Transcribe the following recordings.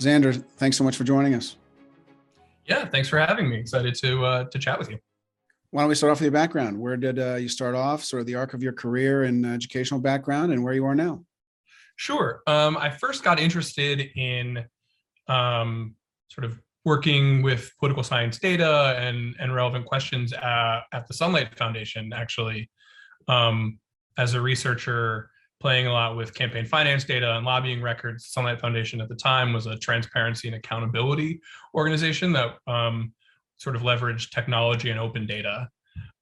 Xander, thanks so much for joining us. Yeah, thanks for having me. Excited to uh, to chat with you. Why don't we start off with your background? Where did uh, you start off? Sort of the arc of your career and educational background, and where you are now. Sure. Um, I first got interested in um, sort of working with political science data and and relevant questions at, at the Sunlight Foundation. Actually, um, as a researcher, playing a lot with campaign finance data and lobbying records. Sunlight Foundation at the time was a transparency and accountability organization that um, sort of leveraged technology and open data.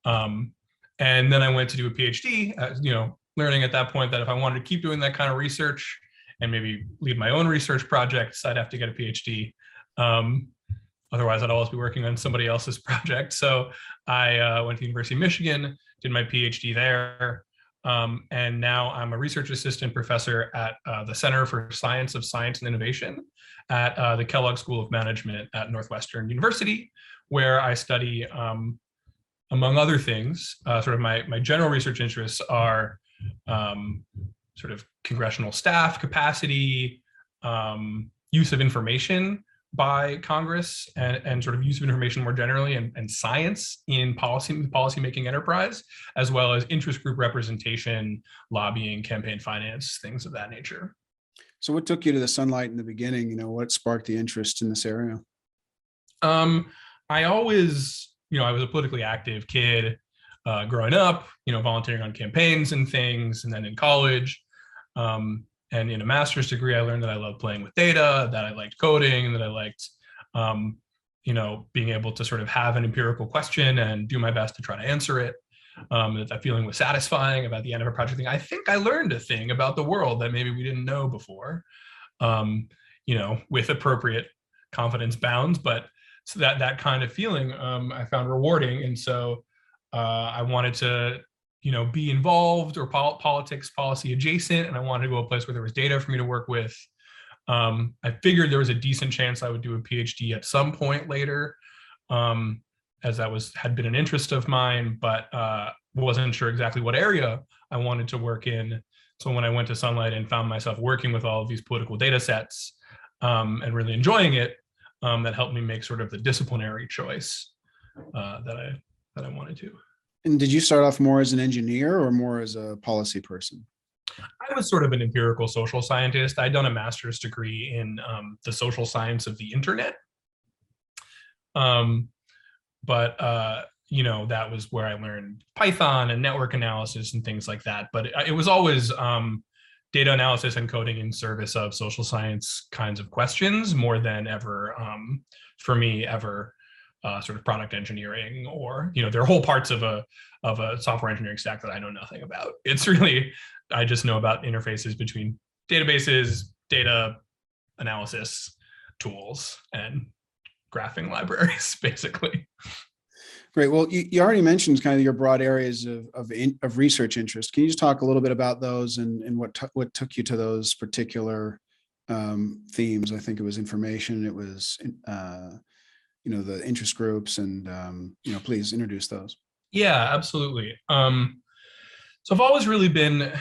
Um, and then I went to do a PhD, uh, you know, learning at that point that if I wanted to keep doing that kind of research and maybe lead my own research projects, I'd have to get a PhD. Um, otherwise, I'd always be working on somebody else's project. So I uh, went to University of Michigan, did my PhD there, um, and now I'm a research assistant professor at uh, the Center for Science of Science and Innovation at uh, the Kellogg School of Management at Northwestern University, where I study, um, among other things, uh, sort of my, my general research interests are um, sort of congressional staff capacity, um, use of information, by Congress and, and sort of use of information more generally and, and science in policy policymaking enterprise, as well as interest group representation, lobbying, campaign finance, things of that nature. So what took you to the sunlight in the beginning? You know, what sparked the interest in this area? Um, I always, you know, I was a politically active kid uh, growing up, you know, volunteering on campaigns and things, and then in college. Um, and in a master's degree, I learned that I loved playing with data, that I liked coding, and that I liked, um, you know, being able to sort of have an empirical question and do my best to try to answer it. Um, that that feeling was satisfying about the end of a project thing. I think I learned a thing about the world that maybe we didn't know before, um, you know, with appropriate confidence bounds. But so that that kind of feeling um, I found rewarding, and so uh, I wanted to you know, be involved or pol- politics policy adjacent, and I wanted to go a place where there was data for me to work with. Um, I figured there was a decent chance I would do a PhD at some point later, um, as that was had been an interest of mine, but uh, wasn't sure exactly what area I wanted to work in. So when I went to Sunlight and found myself working with all of these political data sets um, and really enjoying it, um, that helped me make sort of the disciplinary choice uh, that I that I wanted to. And did you start off more as an engineer or more as a policy person? I was sort of an empirical social scientist. I'd done a master's degree in um, the social science of the internet. Um, but uh, you know that was where I learned Python and network analysis and things like that. But it, it was always um, data analysis and coding in service of social science kinds of questions more than ever um, for me ever uh, sort of product engineering or you know there are whole parts of a of a software engineering stack that I know nothing about. It's really I just know about interfaces between databases, data analysis tools, and graphing libraries, basically. Great. Well, you, you already mentioned kind of your broad areas of of, in, of research interest. Can you just talk a little bit about those and and what what took you to those particular um, themes? I think it was information. It was uh, you know the interest groups and um, you know please introduce those. Yeah absolutely. Um, so i've always really been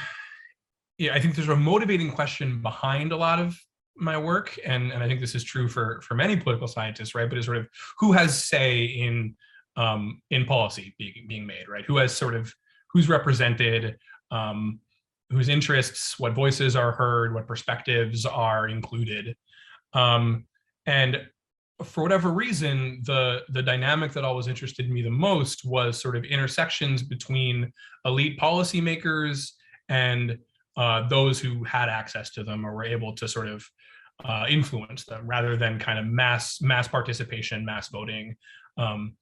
yeah i think there's a motivating question behind a lot of my work and and i think this is true for for many political scientists right? But it's sort of who has say in um, in policy being being made right? Who has sort of who's represented um, whose interests what voices are heard what perspectives are included. Um, and for whatever reason, the the dynamic that always interested me the most was sort of intersections between elite policymakers and uh, those who had access to them or were able to sort of uh, influence them, rather than kind of mass mass participation, mass voting um,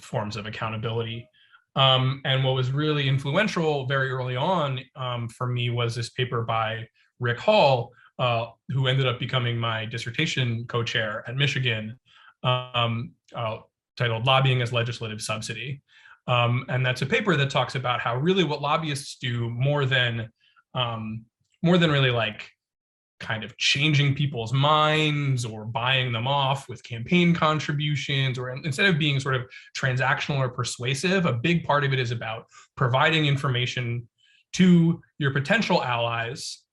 forms of accountability. Um, and what was really influential very early on um, for me was this paper by Rick Hall, uh, who ended up becoming my dissertation co-chair at Michigan, um, uh, titled "Lobbying as Legislative Subsidy," um, and that's a paper that talks about how really what lobbyists do more than um, more than really like kind of changing people's minds or buying them off with campaign contributions or instead of being sort of transactional or persuasive a big part of it is about providing information to your potential allies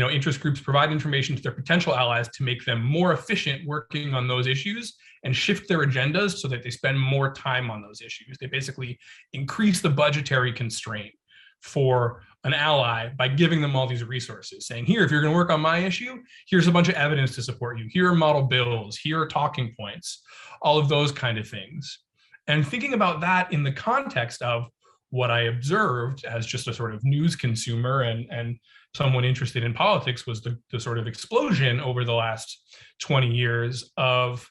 you know, interest groups provide information to their potential allies to make them more efficient working on those issues and shift their agendas so that they spend more time on those issues. They basically increase the budgetary constraint for an ally by giving them all these resources, saying, here, if you're going to work on my issue, here's a bunch of evidence to support you. Here are model bills. Here are talking points, all of those kind of things. And thinking about that in the context of what I observed as just a sort of news consumer and, and someone interested in politics was the, the sort of explosion over the last 20 years of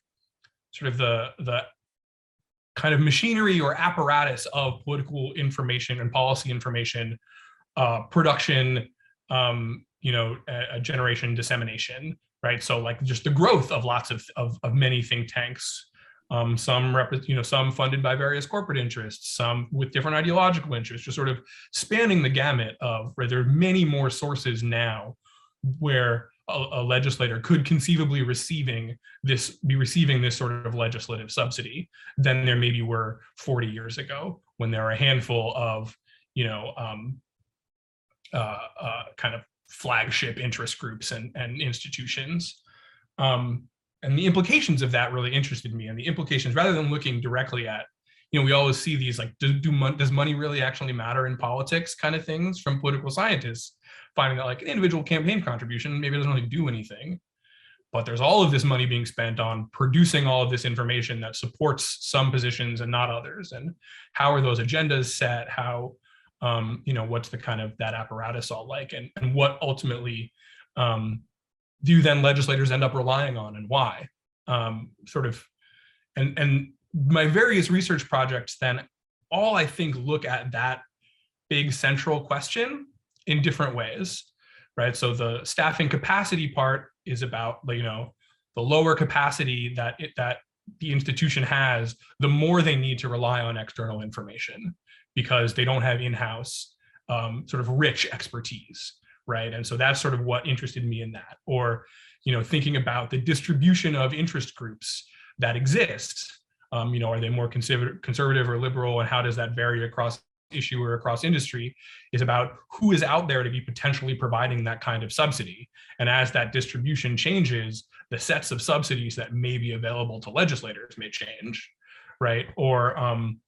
sort of the, the kind of machinery or apparatus of political information and policy information uh, production, um, you know, a, generation dissemination, right? So like just the growth of lots of, of, of many think tanks, um, some rep, you know, some funded by various corporate interests, some with different ideological interests, just sort of spanning the gamut of where there are many more sources now where a, a, legislator could conceivably receiving this be receiving this sort of legislative subsidy than there maybe were 40 years ago when there are a handful of you know um, uh, uh, kind of flagship interest groups and, and institutions. Um, and the implications of that really interested me and the implications rather than looking directly at you know we always see these like do, do mon- does money really actually matter in politics kind of things from political scientists finding that like an individual campaign contribution maybe doesn't really do anything. But there's all of this money being spent on producing all of this information that supports some positions and not others. And how are those agendas set? How um, you know what's the kind of that apparatus all like? And, and what ultimately um, do then legislators end up relying on and why um, sort of and and my various research projects then all i think look at that big central question in different ways, right? So the staffing capacity part is about, you know, the lower capacity that it, that the institution has, the more they need to rely on external information because they don't have in-house um, sort of rich expertise, right? And so that's sort of what interested me in that. Or, you know, thinking about the distribution of interest groups that exist. Um, you know, are they more conservative, conservative or liberal, and how does that vary across issue or across industry is about who is out there to be potentially providing that kind of subsidy. And as that distribution changes, the sets of subsidies that may be available to legislators may change, right? Or um,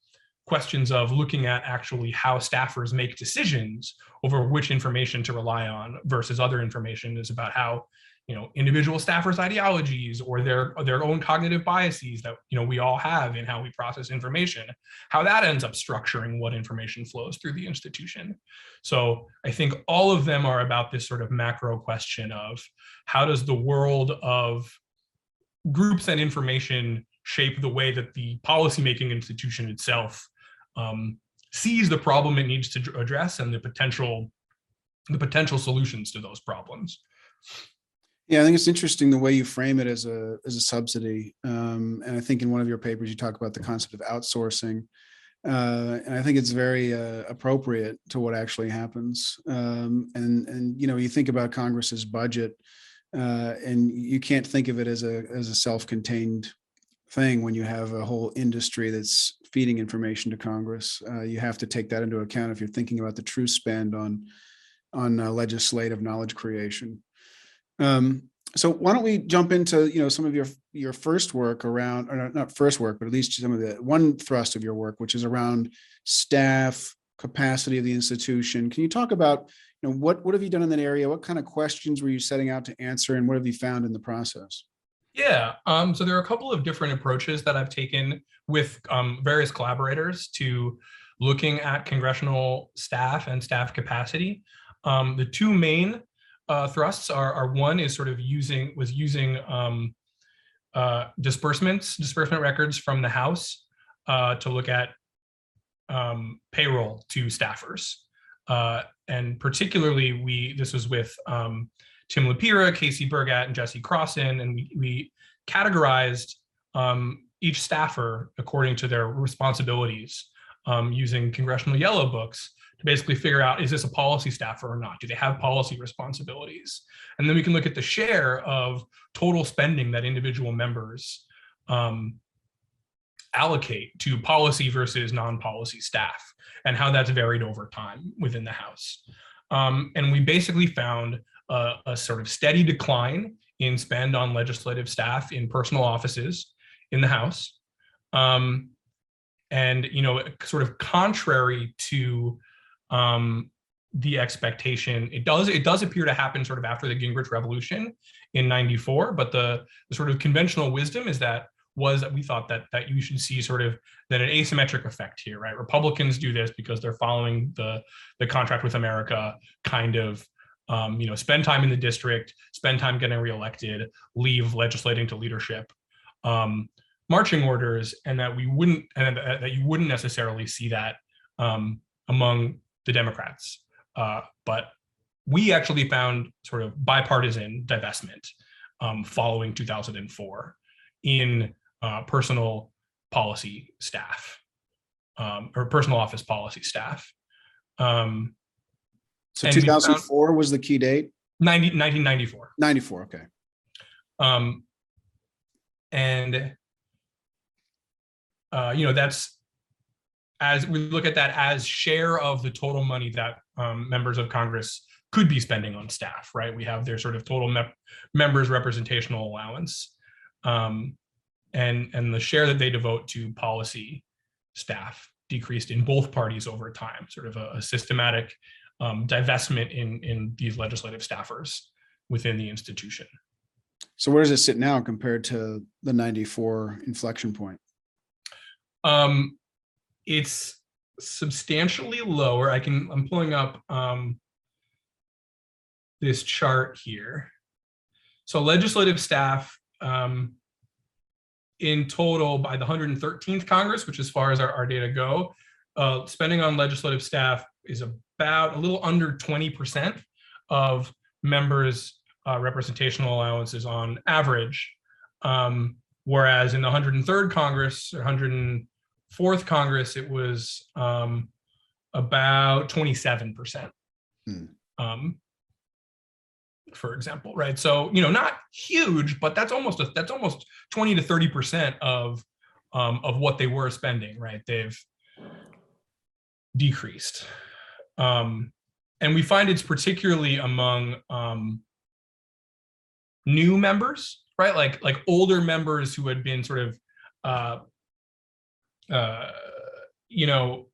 questions of looking at actually how staffers make decisions over which information to rely on versus other information is about how you know individual staffers ideologies or their their own cognitive biases that you know we all have in how we process information how that ends up structuring what information flows through the institution. So i think all of them are about this sort of macro question of how does the world of groups and information shape the way that the policymaking institution itself um, sees the problem it needs to address and the potential the potential solutions to those problems yeah, I think it's interesting the way you frame it as a as a subsidy. Um, and I think in one of your papers you talk about the concept of outsourcing. Uh, and I think it's very uh, appropriate to what actually happens. Um, and and you know, you think about Congress's budget, uh, and you can't think of it as a as a self-contained thing when you have a whole industry that's feeding information to Congress. Uh, you have to take that into account if you're thinking about the true spend on on uh, legislative knowledge creation. Um, so why don't we jump into you know some of your your first work around or not first work but at least some of the one thrust of your work which is around staff capacity of the institution can you talk about you know what what have you done in that area what kind of questions were you setting out to answer and what have you found in the process yeah um, so there are a couple of different approaches that i've taken with um, various collaborators to looking at congressional staff and staff capacity um, the two main uh, thrusts are, are one is sort of using was using um, uh, disbursements, disbursement records from the House uh, to look at um, payroll to staffers. Uh, and particularly, we this was with um, Tim LaPira, Casey Burgat, and Jesse Crosson, and we, we categorized um, each staffer according to their responsibilities um, using congressional yellow books to basically figure out is this a policy staffer or not? Do they have policy responsibilities? And then we can look at the share of total spending that individual members um, allocate to policy versus non-policy staff and how that's varied over time within the House. Um, and we basically found a, a sort of steady decline in spend on legislative staff in personal offices in the House. Um, and you know, sort of contrary to um, the expectation, it does it does appear to happen sort of after the Gingrich Revolution in '94. But the, the sort of conventional wisdom is that was that we thought that that you should see sort of that an asymmetric effect here, right? Republicans do this because they're following the the contract with America kind of um, you know, spend time in the district, spend time getting reelected, leave legislating to leadership, um, marching orders, and that we wouldn't, and that you wouldn't necessarily see that um, among the Democrats. Uh, but we actually found sort of bipartisan divestment um, following 2004 in uh, personal policy staff um, or personal office policy staff. Um, So And we found- 2004 was the key date? 90, 1994. 94, okay. Um, and uh, you know, that's as we look at that as share of the total money that um, members of Congress could be spending on staff, right? We have their sort of total mem- members representational allowance, um, and and the share that they devote to policy staff decreased in both parties over time, sort of a, a systematic um, divestment in in these legislative staffers within the institution. So where does it sit now compared to the 94 inflection point? Um, it's substantially lower. I can, I'm pulling up, um, this chart here. So legislative staff, um, in total by the 113th Congress, which as far as our, our data go, uh, spending on legislative staff is about a little under 20% of members' uh, representational allowances on average. Um, whereas in the 103rd Congress or 104th Congress, it was um, about 27%. Hmm. Um, for example, right? So, you know, not huge, but that's almost a, that's almost 20 to 30% of um, of what they were spending, right? They've decreased. Um, and we find it's particularly among um, new members, right? Like like older members who had been sort of, uh, uh, you know,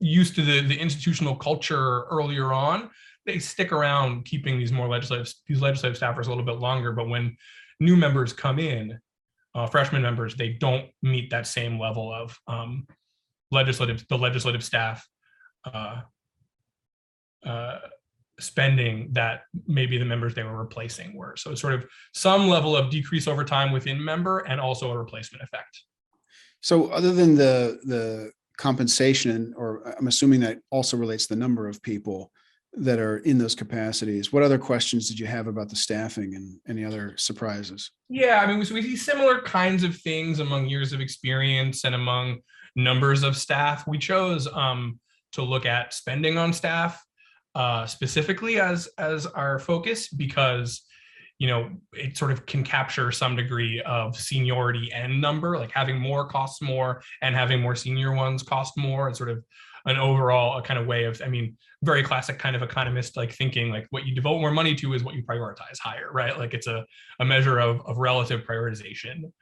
used to the the institutional culture earlier on. They stick around, keeping these more legislative these legislative staffers a little bit longer. But when new members come in, uh, freshman members, they don't meet that same level of um, legislative the legislative staff. Uh, uh, spending that maybe the members they were replacing were. So sort of some level of decrease over time within member and also a replacement effect. So other than the, the compensation, or I'm assuming that also relates to the number of people that are in those capacities, what other questions did you have about the staffing and any other surprises? Yeah, I mean, we we see similar kinds of things among years of experience and among numbers of staff. We chose um, to look at spending on staff uh, specifically as as our focus because you know it sort of can capture some degree of seniority and number like having more costs more and having more senior ones cost more and sort of an overall a kind of way of i mean very classic kind of economist like thinking like what you devote more money to is what you prioritize higher right? Like it's a, a measure of, of relative prioritization.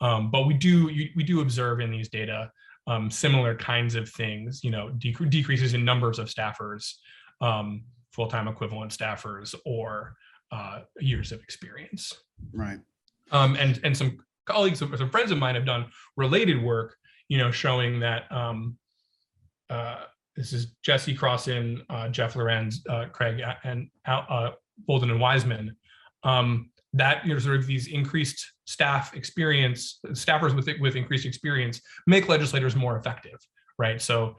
Um, but we do you, we do observe in these data um, similar kinds of things you know dec- decreases in numbers of staffers um, full-time equivalent staffers or uh, years of experience. Right. Um, and and some colleagues, some friends of mine have done related work, you know, showing that um, uh, this is Jesse Crosson, uh, Jeff Lorenz, uh, Craig, and uh, Volden and Wiseman. Um, that you know, sort of these increased staff experience, staffers with with increased experience, make legislators more effective, right? So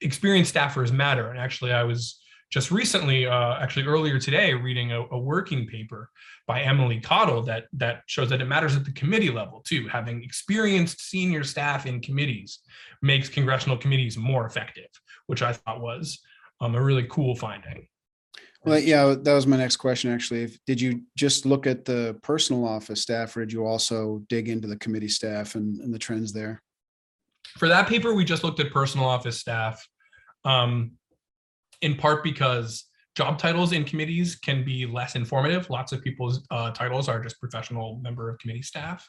experienced staffers matter. And actually, I was just recently, uh, actually earlier today, reading a, a, working paper by Emily Cottle that that shows that it matters at the committee level too. Having experienced senior staff in committees makes congressional committees more effective, which I thought was um, a really cool finding. Well, yeah, that was my next question, actually. If- Did you just look at the personal office staff or did you also dig into the committee staff and, and the trends there? For that paper, we just looked at personal office staff, um, in part because job titles in committees can be less informative. Lots of people's uh, titles are just professional member of committee staff.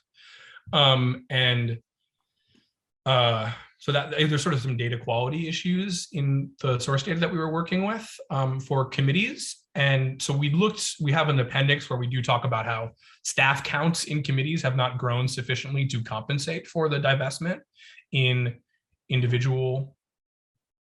Um, and uh, so that there's sort of some data quality issues in the source data that we were working with um, for committees. And so we looked, we have an appendix where we do talk about how staff counts in committees have not grown sufficiently to compensate for the divestment in individual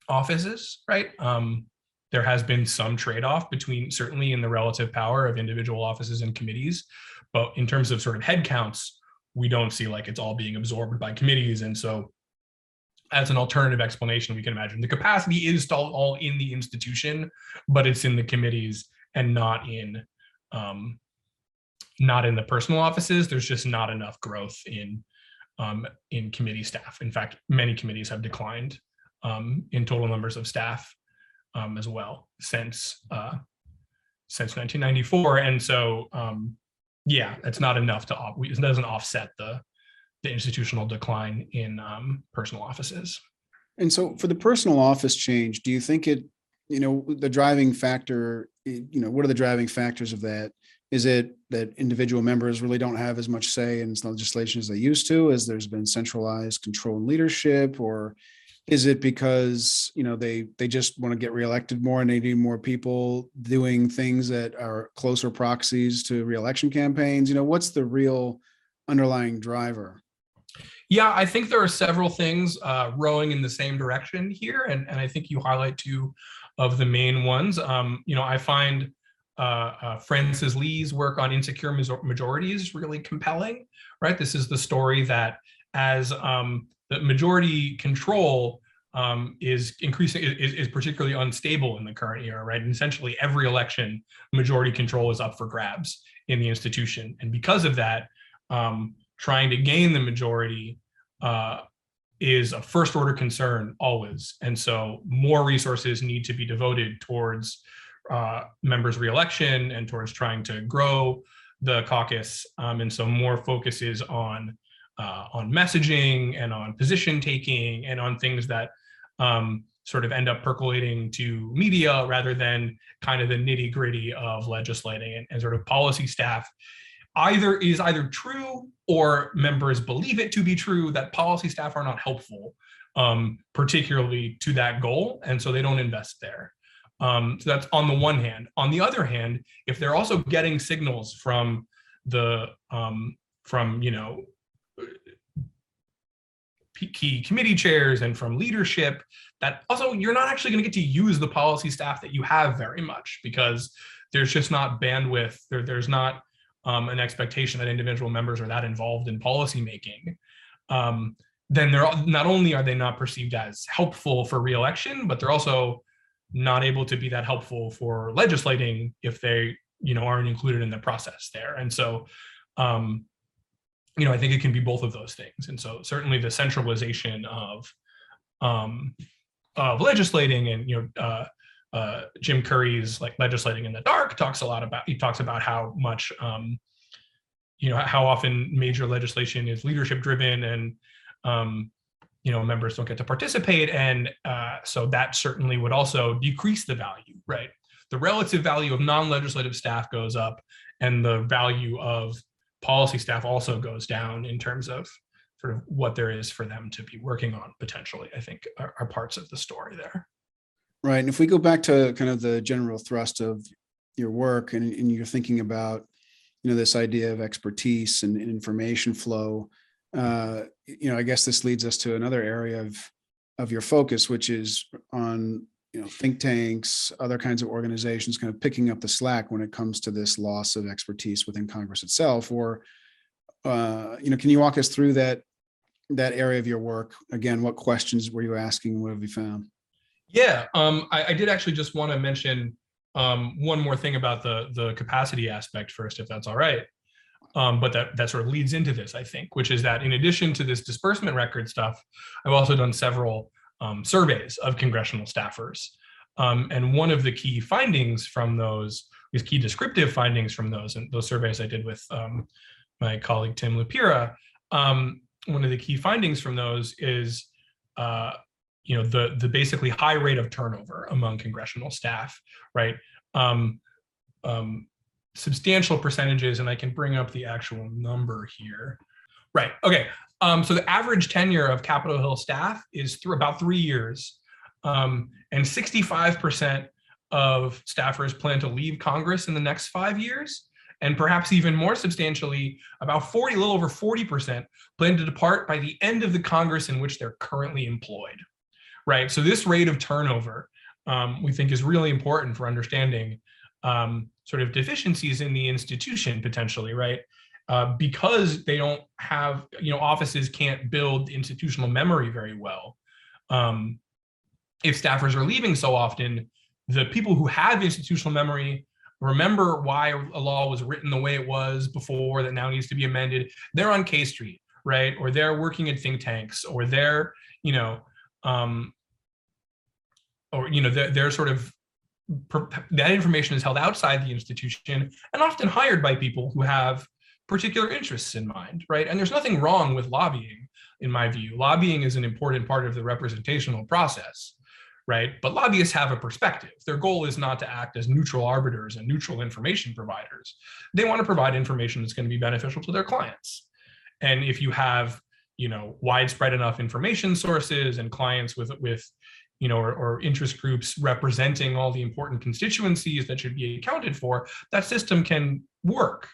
offices, right? Um, there has been some trade-off between certainly in the relative power of individual offices and committees, but in terms of sort of head counts, we don't see like it's all being absorbed by committees. And so as an alternative explanation, we can imagine the capacity is all, all in the institution, but it's in the committees and not in um, not in the personal offices. There's just not enough growth in um, in committee staff. In fact, many committees have declined um, in total numbers of staff um, as well since uh, since 1994. And so, um, yeah, it's not enough to it doesn't offset the the institutional decline in um, personal offices. And so for the personal office change, do you think it, you know, the driving factor, you know, what are the driving factors of that? Is it that individual members really don't have as much say in legislation as they used to, as there's been centralized control and leadership, or is it because you know they they just want to get reelected more and they need more people doing things that are closer proxies to reelection campaigns? You know, what's the real underlying driver? Yeah, I think there are several things uh, rowing in the same direction here, and, and I think you highlight two of the main ones. Um, you know, I find uh, uh, Frances Lee's work on insecure majorities really compelling, right? This is the story that as um, the majority control um, is increasing, is, is particularly unstable in the current era, right? And essentially every election, majority control is up for grabs in the institution. And because of that, um, trying to gain the majority uh, is a first order concern always. And so more resources need to be devoted towards uh, members reelection and towards trying to grow the caucus. Um, and so more focus is on uh, on messaging and on position taking and on things that um, sort of end up percolating to media rather than kind of the nitty gritty of legislating and, and sort of policy staff either is either true or members believe it to be true that policy staff are not helpful, um, particularly to that goal, and so they don't invest there. Um, so that's on the one hand. On the other hand, if they're also getting signals from the um, from you know key committee chairs and from leadership that also you're not actually going to get to use the policy staff that you have very much because there's just not bandwidth there, there's not um, an expectation that individual members are that involved in policymaking, um, then they're not only are they not perceived as helpful for reelection, but they're also not able to be that helpful for legislating if they you know aren't included in the process there. And so, um, you know, I think it can be both of those things. And so certainly the centralization of um, of legislating and you know uh, uh, Jim Curry's like legislating in the dark talks a lot about he talks about how much um, you know how often major legislation is leadership driven and um, you know members don't get to participate. And uh, so that certainly would also decrease the value right? The relative value of non-legislative staff goes up and the value of policy staff also goes down in terms of sort of what there is for them to be working on potentially i think are, are parts of the story there Right. And if we go back to kind of the general thrust of your work and, and you're thinking about, you know, this idea of expertise and, and information flow, uh, you know, I guess this leads us to another area of of your focus, which is on you know think tanks, other kinds of organizations, kind of picking up the slack when it comes to this loss of expertise within Congress itself. Or, uh, you know, can you walk us through that that area of your work? Again, what questions were you asking? What have you found? Yeah, um, I, I, did actually just want to mention um, one more thing about the the capacity aspect first, if that's all right. Um, but that that sort of leads into this, I think, which is that in addition to this disbursement record stuff, I've also done several um, surveys of congressional staffers, um, and one of the key findings from those, these key descriptive findings from those, and those surveys I did with um, my colleague Tim LaPira, one of the key findings from those is uh, you know the the basically high rate of turnover among congressional staff right um, um, substantial percentages, and I can bring up the actual number here. Right. Okay. Um, so the average tenure of Capitol Hill staff is through about three years, um, and 65% of staffers plan to leave Congress in the next five years. And perhaps even more substantially, about 40, a little over 40% plan to depart by the end of the Congress in which they're currently employed. Right. So this rate of turnover um, we think is really important for understanding um, sort of deficiencies in the institution potentially, right? Uh, because they don't have, you know, offices can't build institutional memory very well. Um, if staffers are leaving so often, the people who have institutional memory remember why a law was written the way it was before that now needs to be amended. They're on K Street, right? Or they're working at think tanks, or they're, you know, um, or you know, they're, they're sort of that information is held outside the institution and often hired by people who have particular interests in mind, right? And there's nothing wrong with lobbying, in my view. Lobbying is an important part of the representational process, right? But lobbyists have a perspective. Their goal is not to act as neutral arbiters and neutral information providers. They want to provide information that's going to be beneficial to their clients. And if you have, you know, widespread enough information sources and clients with with you know, or, or, interest groups representing all the important constituencies that should be accounted for, that system can work,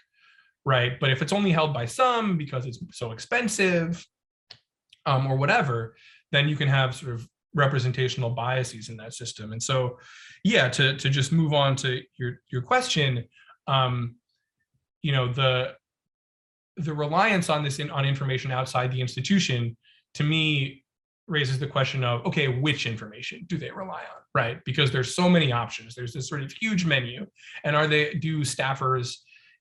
right? But if it's only held by some because it's so expensive um, or whatever, then you can have sort of representational biases in that system. And so, yeah, to to just move on to your your question, um, you know, the the reliance on this in, on information outside the institution, to me, raises the question of okay which information do they rely on right? Because there's so many options. There's this sort of huge menu. And are they do staffers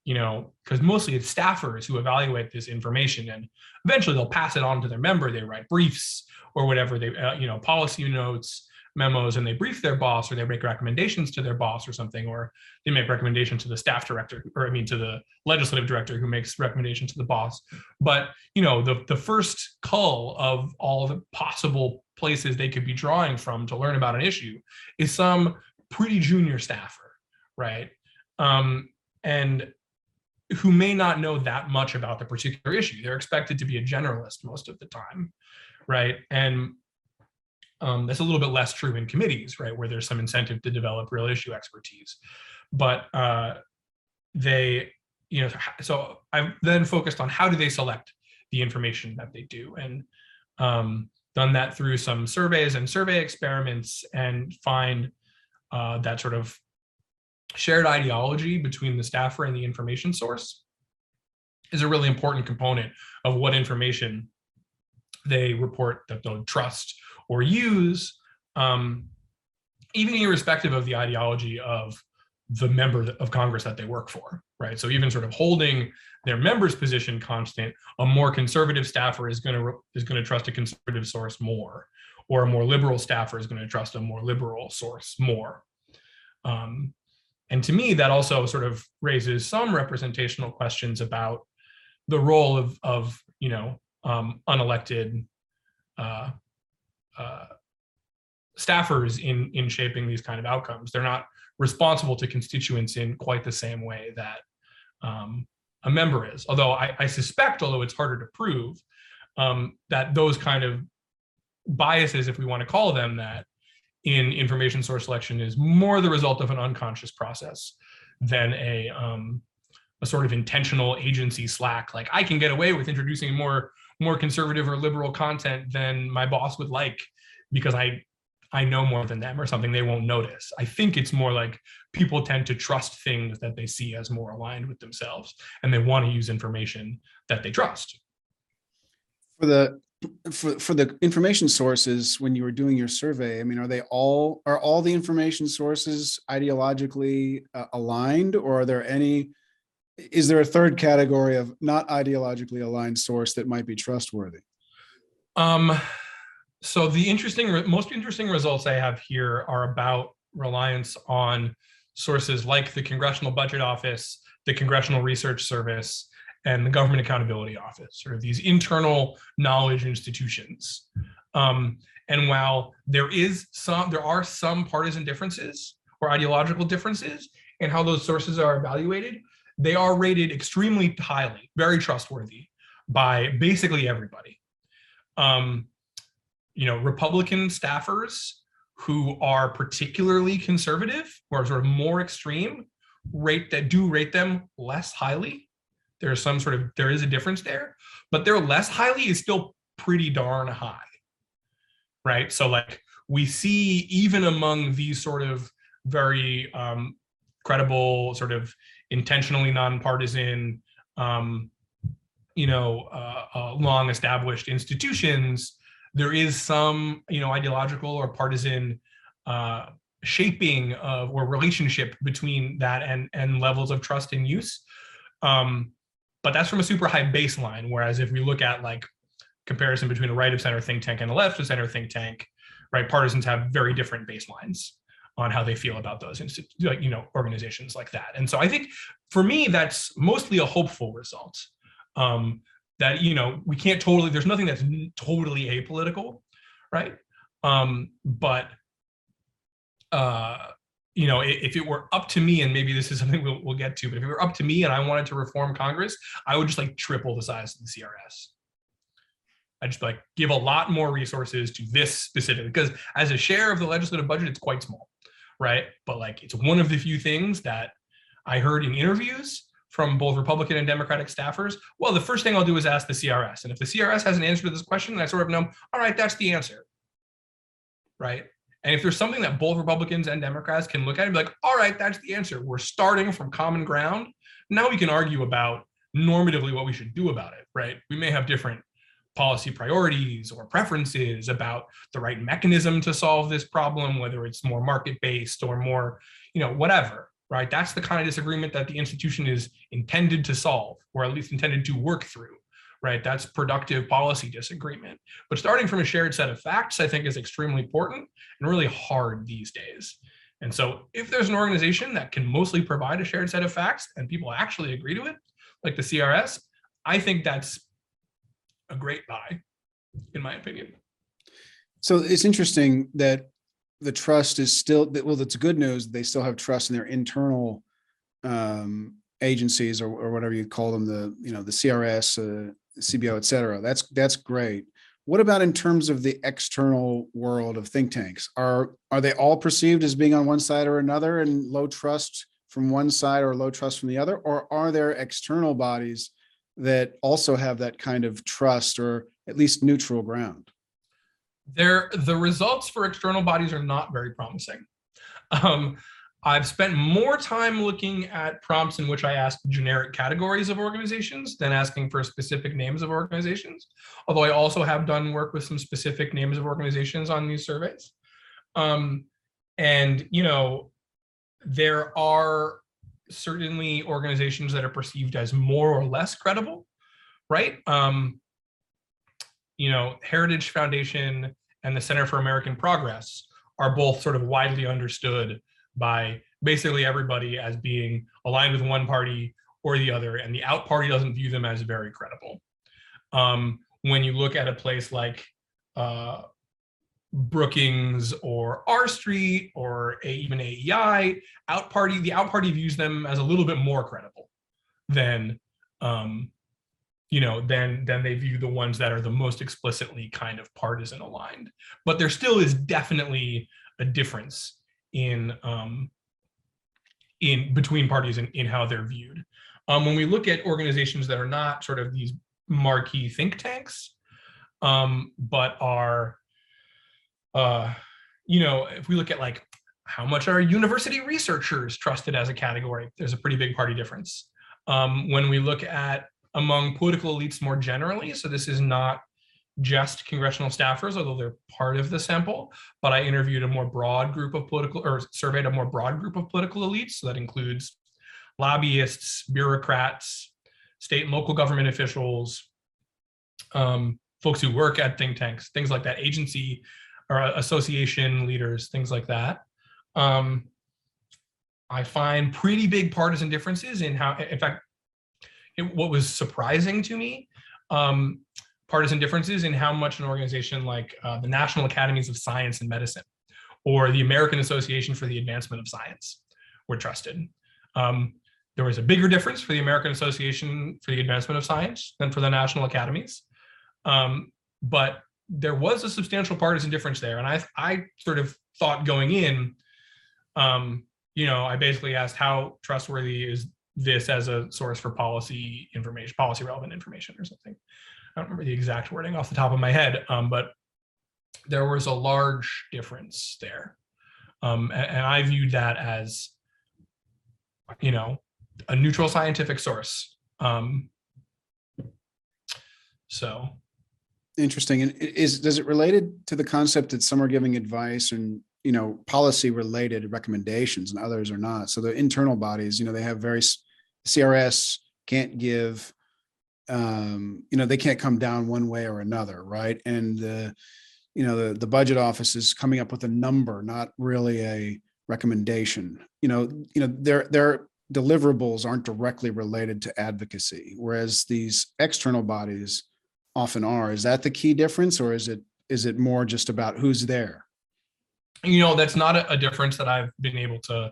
you know because mostly it's staffers who evaluate this information and eventually they'll pass it on to their member. They write briefs or whatever they uh, you know policy notes memos and they brief their boss or they make recommendations to their boss or something or they make recommendations to the staff director or i mean to the legislative director who makes recommendations to the boss. But you know the, the first cull of all the possible places they could be drawing from to learn about an issue is some pretty junior staffer right? Um, and who may not know that much about the particular issue. They're expected to be a generalist most of the time right? And um, that's a little bit less true in committees, right, where there's some incentive to develop real issue expertise. But uh, they, you know, so I've then focused on how do they select the information that they do, and um, done that through some surveys and survey experiments, and find uh, that sort of shared ideology between the staffer and the information source is a really important component of what information they report that they'll trust or use, um, even irrespective of the ideology of the member of Congress that they work for, right? So even sort of holding their member's position constant, a more conservative staffer is going to is going to trust a conservative source more, or a more liberal staffer is going to trust a more liberal source more. Um, and to me, that also sort of raises some representational questions about the role of of you know um, unelected uh, uh, staffers in in shaping these kind of outcomes. They're not responsible to constituents in quite the same way that um, a member is. Although I, I, suspect, although it's harder to prove, um, that those kind of biases, if we want to call them that, in information source selection is more the result of an unconscious process than a um, a sort of intentional agency slack. Like I can get away with introducing more more conservative or liberal content than my boss would like because I I know more than them or something they won't notice. I think it's more like people tend to trust things that they see as more aligned with themselves and they want to use information that they trust. For the for for the information sources when you were doing your survey, I mean are they all are all the information sources ideologically uh, aligned or are there any is there a third category of not ideologically aligned source that might be trustworthy? Um, so the interesting, most interesting results I have here are about reliance on sources like the Congressional Budget Office, the Congressional Research Service, and the Government Accountability Office, or these internal knowledge institutions. Um, and while there is some, there are some partisan differences or ideological differences in how those sources are evaluated, they are rated extremely highly, very trustworthy by basically everybody. Um, you know, Republican staffers who are particularly conservative or sort of more extreme rate that do rate them less highly. There's some sort of there is a difference there, but their less highly is still pretty darn high. Right. So like we see even among these sort of very um, credible, sort of intentionally nonpartisan, um, you know, uh, uh, long established institutions, there is some, you know, ideological or partisan uh, shaping of or relationship between that and and levels of trust and use. Um, but that's from a super high baseline. Whereas if we look at like comparison between a right of center think tank and a left of center think tank, right, partisans have very different baselines on how they feel about those like you know organizations like that. And so I think for me that's mostly a hopeful result. Um, that you know we can't totally there's nothing that's totally apolitical, right? Um, but uh, you know, if it were up to me, and maybe this is something we'll, we'll get to, but if it were up to me and I wanted to reform Congress, I would just like triple the size of the CRS. I just like give a lot more resources to this specific because as a share of the legislative budget, it's quite small, right? But like it's one of the few things that I heard in interviews from both Republican and Democratic staffers. Well, the first thing I'll do is ask the CRS, and if the CRS has an answer to this question, then I sort of know, all right, that's the answer, right? And if there's something that both Republicans and Democrats can look at and be like, all right, that's the answer. We're starting from common ground. Now we can argue about normatively what we should do about it, right? We may have different policy priorities or preferences about the right mechanism to solve this problem, whether it's more market based or more, you know, whatever, right? That's the kind of disagreement that the institution is intended to solve, or at least intended to work through right? That's productive policy disagreement. But starting from a shared set of facts, I think is extremely important and really hard these days. And so if there's an organization that can mostly provide a shared set of facts and people actually agree to it, like the CRS, I think that's a great buy, in my opinion. So it's interesting that the trust is still, well, That's good news. They still have trust in their internal um, agencies or, or whatever you call them, the, you know, the CRS, uh, CBO, et cetera. That's, that's great. What about in terms of the external world of think tanks? Are, are they all perceived as being on one side or another and low trust from one side or low trust from the other? Or are there external bodies that also have that kind of trust or at least neutral ground? There, the results for external bodies are not very promising. Um, I've spent more time looking at prompts in which I ask generic categories of organizations than asking for specific names of organizations, although I also have done work with some specific names of organizations on these surveys. Um, and, you know, there are certainly organizations that are perceived as more or less credible, right? Um, you know, Heritage Foundation and the Center for American Progress are both sort of widely understood by basically everybody as being aligned with one party or the other, and the out party doesn't view them as very credible. Um, when you look at a place like uh, Brookings or R Street or a, even AEI, out party, the out party views them as a little bit more credible than um, you know, then then they view the ones that are the most explicitly kind of partisan aligned. But there still is definitely a difference in um, in between parties in, in how they're viewed. Um, when we look at organizations that are not sort of these marquee think tanks, um, but are, uh, you know, if we look at like how much are university researchers trusted as a category, there's a pretty big party difference. Um, when we look at among political elites more generally, so this is not just congressional staffers, although they're part of the sample, but I interviewed a more broad group of political or surveyed a more broad group of political elites. So that includes lobbyists, bureaucrats, state and local government officials, um, folks who work at think tanks, things like that, agency or association leaders, things like that. Um, I find pretty big partisan differences in how, in fact, it, what was surprising to me um, partisan differences in how much an organization like uh, the National Academies of Science and Medicine or the American Association for the Advancement of Science were trusted. Um, there was a bigger difference for the American Association for the Advancement of Science than for the national academies. Um, but there was a substantial partisan difference there. And I, I sort of thought going in, um, you know, I basically asked how trustworthy is this as a source for policy information, policy relevant information or something. I don't remember the exact wording off the top of my head, um, but there was a large difference there. Um, and, and I viewed that as, you know, a neutral scientific source. Um, so Interesting. And is, does it related to the concept that some are giving advice and, you know, policy related recommendations and others are not? So the internal bodies, you know, they have very, CRS can't give, um, you know, they can't come down one way or another, right? And the, you know, the, the budget office is coming up with a number, not really a recommendation. You know, you know, their, their deliverables aren't directly related to advocacy, whereas these external bodies often are. Is that the key difference or is it, is it more just about who's there? you know that's not a, a difference that i've been able to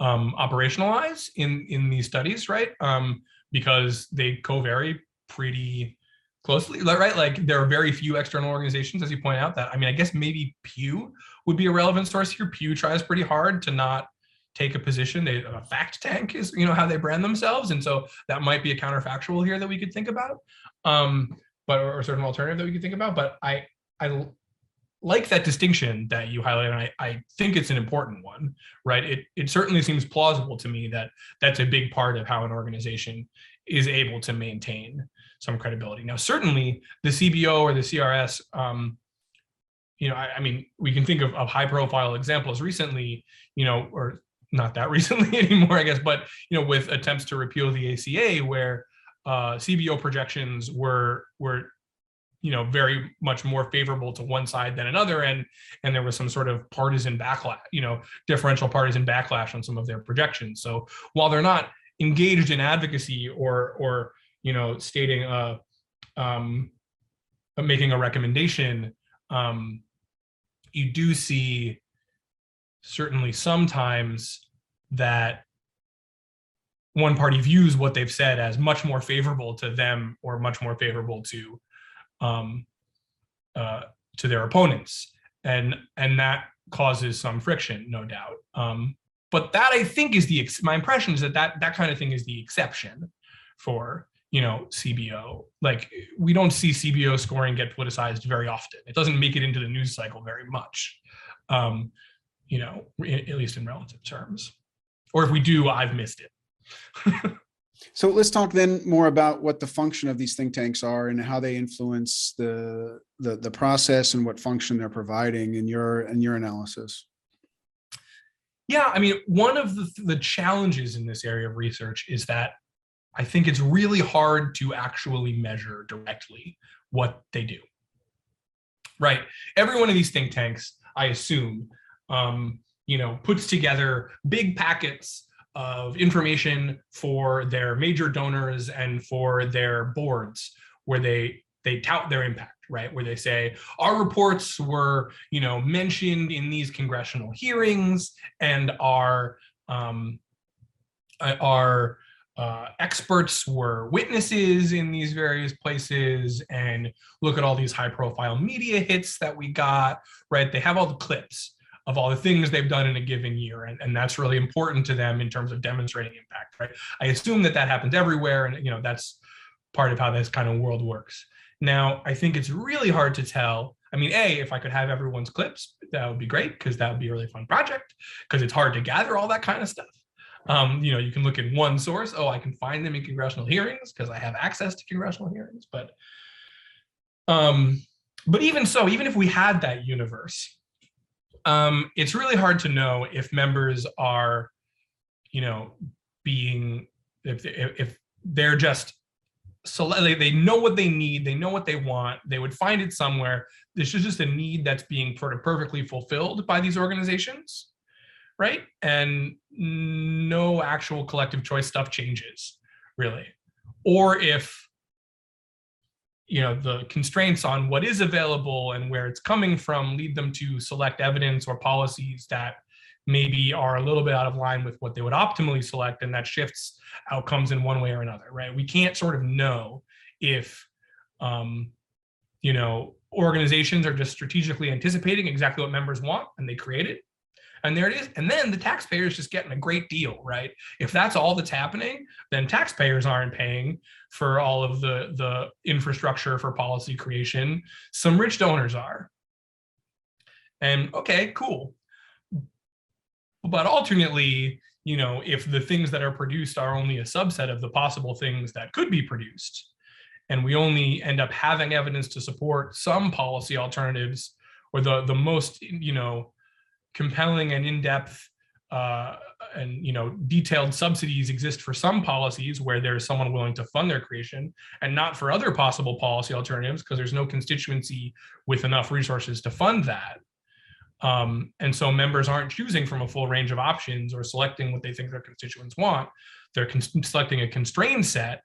um, operationalize in in these studies right? Um, because they co-vary pretty closely right? Like there are very few external organizations as you point out that i mean i guess maybe pew would be a relevant source here. Pew tries pretty hard to not take a position. They a fact tank is you know how they brand themselves and so that might be a counterfactual here that we could think about. Um but or a certain alternative that we could think about but i i like that distinction that you highlight, and I, I think it's an important one, right? It it certainly seems plausible to me that that's a big part of how an organization is able to maintain some credibility. Now, certainly the CBO or the CRS, um, you know, I, I mean, we can think of, of high profile examples recently, you know, or not that recently anymore, I guess, but you know, with attempts to repeal the ACA, where uh, CBO projections were were you know very much more favorable to one side than another and and there was some sort of partisan backlash you know differential partisan backlash on some of their projections. So while they're not engaged in advocacy or or you know stating uh um uh, making a recommendation um you do see certainly sometimes that one party views what they've said as much more favorable to them or much more favorable to um, uh, to their opponents, and and that causes some friction, no doubt. Um, but that I think is the my impression is that that that kind of thing is the exception for you know CBO. Like we don't see CBO scoring get politicized very often. It doesn't make it into the news cycle very much, um, you know, at least in relative terms. Or if we do, I've missed it. So let's talk then more about what the function of these think tanks are and how they influence the, the, the process and what function they're providing in your, in your analysis. Yeah, I mean, one of the, the challenges in this area of research is that I think it's really hard to actually measure directly what they do. Right. Every one of these think tanks, I assume, um, you know, puts together big packets of information for their major donors and for their boards where they they tout their impact right? Where they say our reports were you know mentioned in these congressional hearings and our um, uh, our uh, experts were witnesses in these various places and look at all these high profile media hits that we got right? They have all the clips of all the things they've done in a given year. And, and that's really important to them in terms of demonstrating impact right? I assume that that happens everywhere and you know that's part of how this kind of world works. Now i think it's really hard to tell. I mean a if i could have everyone's clips that would be great because that would be a really fun project because it's hard to gather all that kind of stuff. Um, you know you can look in one source oh i can find them in congressional hearings because i have access to congressional hearings but um, but even so even if we had that universe um, it's really hard to know if members are, you know, being if if they're just so they, know what they need, they know what they want, they would find it somewhere. This is just a need that's being sort of perfectly fulfilled by these organizations, right? And no actual collective choice stuff changes, really. Or if you know the constraints on what is available and where it's coming from lead them to select evidence or policies that maybe are a little bit out of line with what they would optimally select and that shifts outcomes in one way or another right? We can't sort of know if um, you know organizations are just strategically anticipating exactly what members want and they create it and there it is. And then the taxpayer is just getting a great deal right? If that's all that's happening then taxpayers aren't paying for all of the the infrastructure for policy creation. Some rich donors are. And okay cool. But alternately you know if the things that are produced are only a subset of the possible things that could be produced and we only end up having evidence to support some policy alternatives or the the most you know compelling and in-depth uh, and you know detailed subsidies exist for some policies where there's someone willing to fund their creation and not for other possible policy alternatives because there's no constituency with enough resources to fund that. Um, and so members aren't choosing from a full range of options or selecting what they think their constituents want. They're con- selecting a constrained set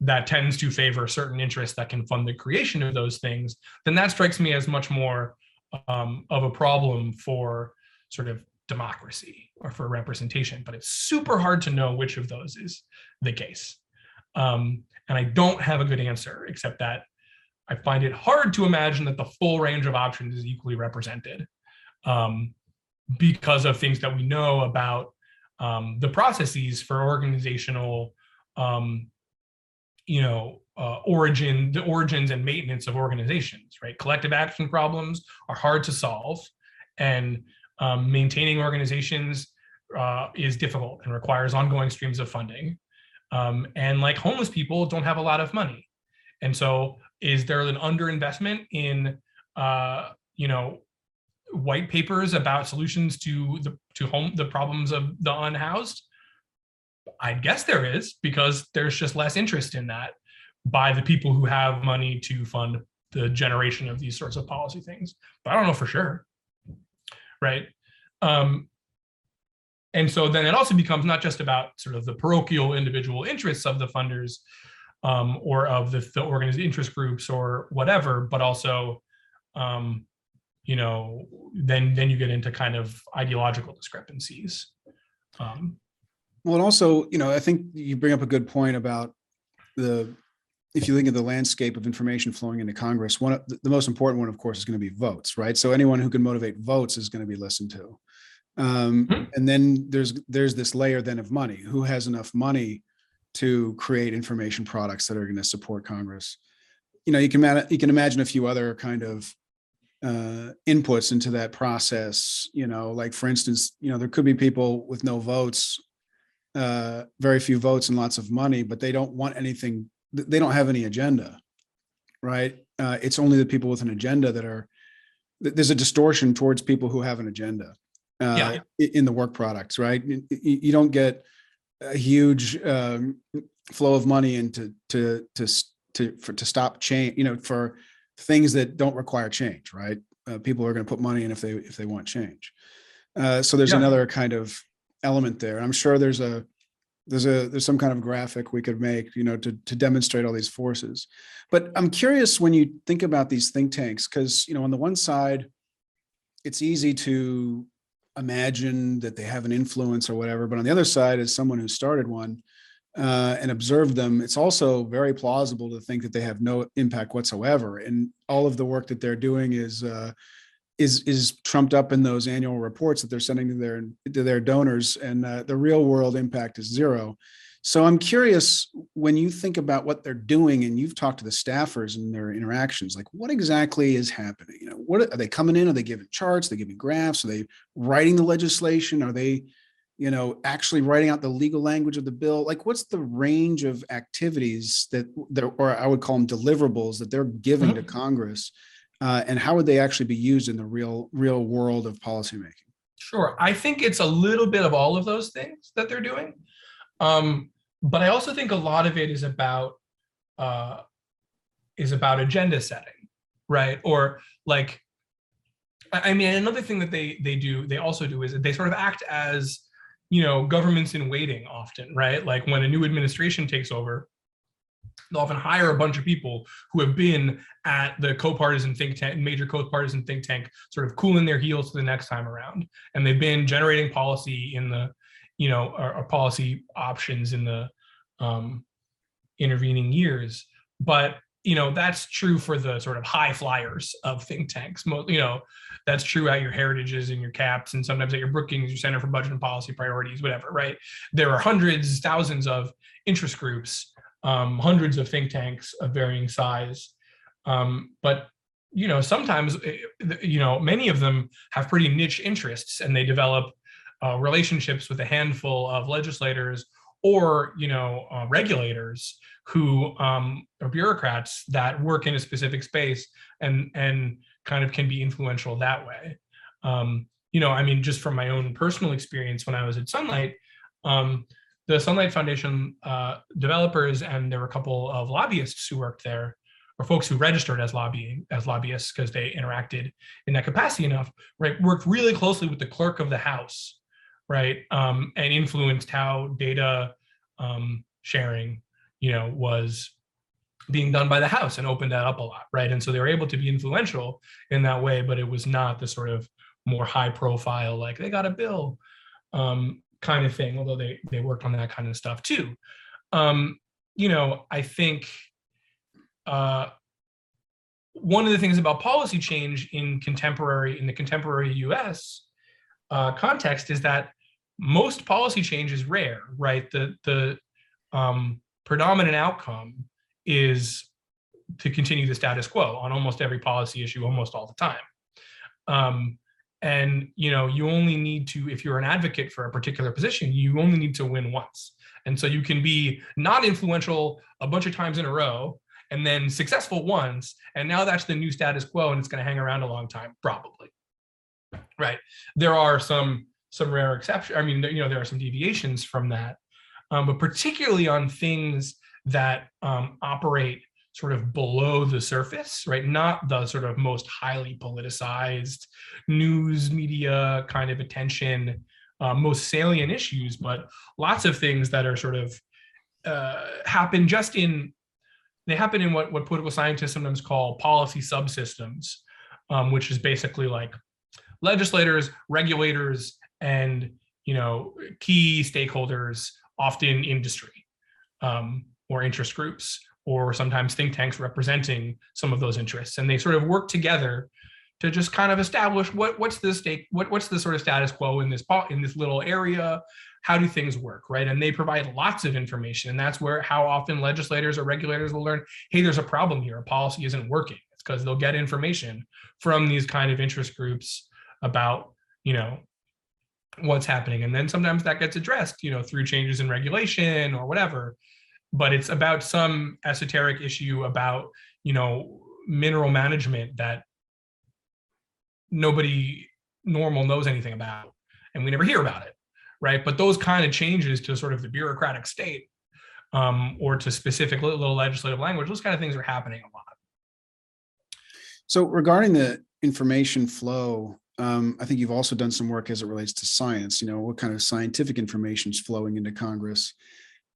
that tends to favor certain interests that can fund the creation of those things. Then that strikes me as much more um, of a problem for sort of democracy or for representation, but it's super hard to know which of those is the case. Um, and I don't have a good answer, except that I find it hard to imagine that the full range of options is equally represented um, because of things that we know about um, the processes for organizational, um, you know, uh, origin, the origins and maintenance of organizations, right? Collective action problems are hard to solve, and um, maintaining organizations uh, is difficult and requires ongoing streams of funding. Um, and like homeless people don't have a lot of money, and so is there an underinvestment in, uh, you know, white papers about solutions to the to home the problems of the unhoused? I guess there is because there's just less interest in that by the people who have money to fund the generation of these sorts of policy things. But I don't know for sure. Right. Um, and so then it also becomes not just about sort of the parochial individual interests of the funders um, or of the, the organized interest groups or whatever, but also, um, you know, then then you get into kind of ideological discrepancies. Um, well, and also, you know, I think you bring up a good point about the if you think of the landscape of information flowing into Congress, one of the most important one, of course, is going to be votes, right? So anyone who can motivate votes is going to be listened to. Um, mm-hmm. And then there's there's this layer then of money. Who has enough money to create information products that are going to support Congress? You know, you can you can imagine a few other kind of uh, inputs into that process. You know, like for instance, you know, there could be people with no votes, uh, very few votes and lots of money, but they don't want anything they don't have any agenda, right? Uh, it's only the people with an agenda that are. There's a distortion towards people who have an agenda uh, yeah. in the work products, right? You, don't get a huge um, flow of money into to to to for to stop change. You know, for things that don't require change, right? Uh, people are going to put money in if they if they want change. Uh, so there's yeah. another kind of element there. I'm sure there's a there's a there's some kind of graphic we could make you know to to demonstrate all these forces. But i'm curious when you think about these think tanks because you know on the one side it's easy to imagine that they have an influence or whatever but on the other side as someone who started one uh, and observed them it's also very plausible to think that they have no impact whatsoever. And all of the work that they're doing is uh, is is trumped up in those annual reports that they're sending to their to their donors, and uh, the real world impact is zero. So I'm curious when you think about what they're doing, and you've talked to the staffers and their interactions, like what exactly is happening? You know, what are they coming in? Are they giving charts? Are they giving graphs? Are they writing the legislation? Are they, you know, actually writing out the legal language of the bill? Like, what's the range of activities that, that or I would call them deliverables that they're giving mm-hmm. to Congress? Uh, and how would they actually be used in the real real world of policymaking? Sure, I think it's a little bit of all of those things that they're doing, um, but I also think a lot of it is about uh, is about agenda setting, right? Or like, I mean, another thing that they they do they also do is they sort of act as you know governments in waiting often, right? Like when a new administration takes over, they'll often hire a bunch of people who have been at the co-partisan think tank, major co-partisan think tank, sort of cooling their heels to the next time around. And they've been generating policy in the, you know, or, or policy options in the um, intervening years. But you know that's true for the sort of high flyers of think tanks. You know that's true at your heritages and your caps, and sometimes at your Brookings, your Center for Budget and Policy Priorities, whatever. Right? There are hundreds, thousands of interest groups, um, hundreds of think tanks of varying size, um, but you know sometimes eh, you know many of them have pretty niche interests, and they develop uh, relationships with a handful of legislators or you know uh, regulators who um, are bureaucrats that work in a specific space and and kind of can be influential that way. Um, you know, I mean, just from my own personal experience when I was at Sunlight, um, the Sunlight Foundation uh, developers and there were a couple of lobbyists who worked there, or folks who registered as lobbying as lobbyists because they interacted in that capacity enough, right? Worked really closely with the clerk of the House, right, um, and influenced how data um, sharing you know, was being done by the House and opened that up a lot, right? And so they were able to be influential in that way, but it was not the sort of more high profile, like they got a bill um, kind of thing, although they they worked on that kind of stuff too. Um, you know, I think uh, one of the things about policy change in contemporary in the contemporary U.S. Uh, context is that most policy change is rare, right? The the um, predominant outcome is to continue the status quo on almost every policy issue almost all the time um, and you know you only need to if you're an advocate for a particular position you only need to win once. And so you can be not influential a bunch of times in a row and then successful once. And now that's the new status quo and it's going to hang around a long time probably. Right? There are some some rare exceptions i mean you know there are some deviations from that um, but particularly on things that um, operate sort of below the surface, right? Not the sort of most highly politicized news media kind of attention, uh, most salient issues, but lots of things that are sort of uh, happen just in they happen in what what political scientists sometimes call policy subsystems, um, which is basically like legislators, regulators, and you know key stakeholders often industry um, or interest groups or sometimes think tanks representing some of those interests. And they sort of work together to just kind of establish what what's the stake what what's the sort of status quo in this in this little area? How do things work right? And they provide lots of information and that's where how often legislators or regulators will learn hey there's a problem here. A policy isn't working. It's because they'll get information from these kind of interest groups about you know what's happening. And then sometimes that gets addressed you know through changes in regulation or whatever but it's about some esoteric issue about you know mineral management that nobody normal knows anything about and we never hear about it right but those kind of changes to sort of the bureaucratic state um, or to specific little legislative language those kind of things are happening a lot so regarding the information flow um, I think you've also done some work as it relates to science. You know, what kind of scientific information is flowing into Congress,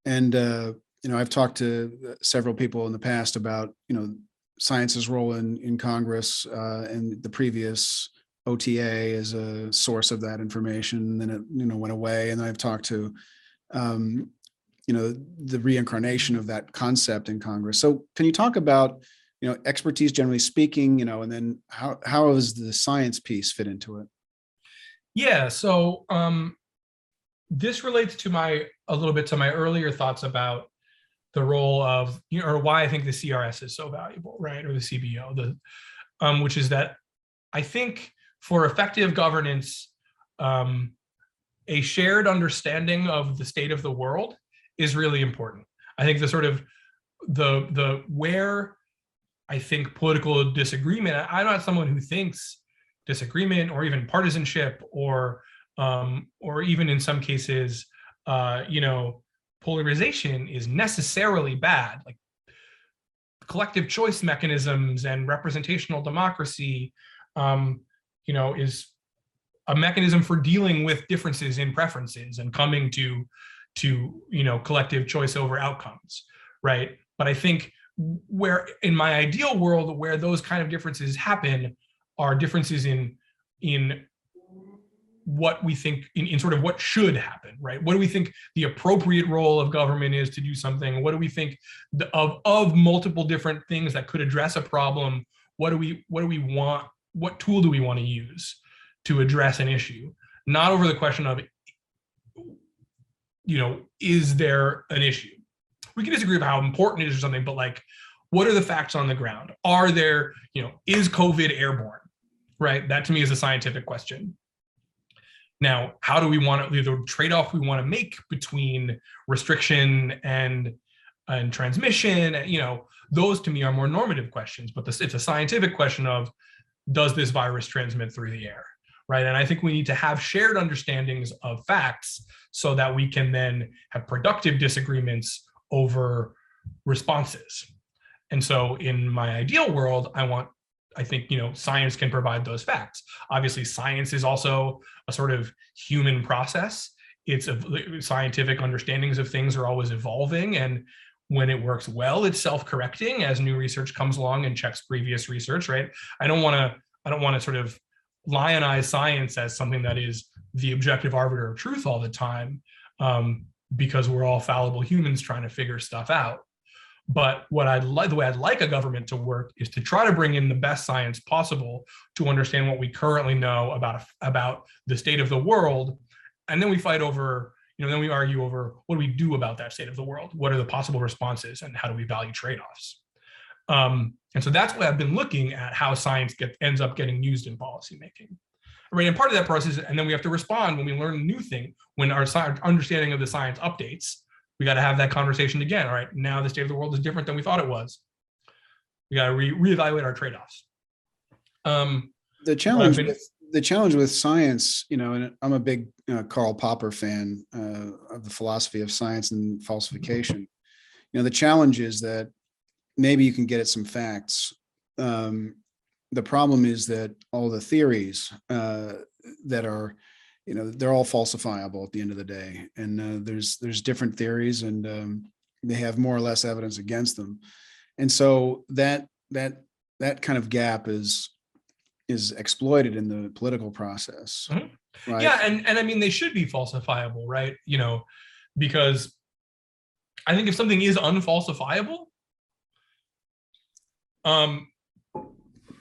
and uh, you know, I've talked to uh, several people in the past about you know science's role in in Congress uh, and the previous OTA as a source of that information. And then it you know went away, and I've talked to um, you know the reincarnation of that concept in Congress. So, can you talk about you know expertise generally speaking you know and then how how does the science piece fit into it yeah so um this relates to my a little bit to my earlier thoughts about the role of you know or why i think the crs is so valuable right or the cbo the um which is that i think for effective governance um a shared understanding of the state of the world is really important i think the sort of the the where I think political disagreement. I'm not someone who thinks disagreement or even partisanship or um, or even in some cases, uh, you know, polarization is necessarily bad. Like collective choice mechanisms and representational democracy, um, you know, is a mechanism for dealing with differences in preferences and coming to to you know collective choice over outcomes, right? but I think where in my ideal world, where those kind of differences happen are differences in in what we think in, in sort of what should happen, right? What do we think the appropriate role of government is to do something? What do we think the, of of multiple different things that could address a problem? What do we what do we want? What tool do we want to use to address an issue? Not over the question of, you know, is there an issue? We can disagree about how important it is or something, but like, what are the facts on the ground? Are there, you know, is COVID airborne? Right. That to me is a scientific question. Now, how do we want to the trade-off we want to make between restriction and and transmission? You know, those to me are more normative questions, but this, it's a scientific question of does this virus transmit through the air? Right. And I think we need to have shared understandings of facts so that we can then have productive disagreements over responses. And so in my ideal world, I want I think you know science can provide those facts. Obviously, science is also a sort of human process. It's a scientific understandings of things are always evolving, and when it works well, it's self-correcting as new research comes along and checks previous research. Right? I don't want to. I don't want to sort of lionize science as something that is the objective arbiter of truth all the time, um, because we're all fallible humans trying to figure stuff out. But what I'd like, the way I'd like a government to work is to try to bring in the best science possible to understand what we currently know about about the state of the world, and then we fight over, you know, then we argue over what do we do about that state of the world? What are the possible responses, and how do we value trade-offs? Um, and so that's why I've been looking at how science get, ends up getting used in policymaking. Right, and part of that process, and then we have to respond when we learn a new thing, when our understanding of the science updates we got to have that conversation again. All right, now the state of the world is different than we thought it was. We got to re- reevaluate our trade-offs. Um, the challenge been, with the challenge with science, you know, and I'm a big uh, Karl Popper fan uh, of the philosophy of science and falsification. You know, the challenge is that maybe you can get at some facts. Um, the problem is that all the theories uh, that are you know they're all falsifiable at the end of the day and uh, there's there's different theories and um, they have more or less evidence against them and so that that that kind of gap is is exploited in the political process mm-hmm. right? yeah and and i mean they should be falsifiable right you know because i think if something is unfalsifiable um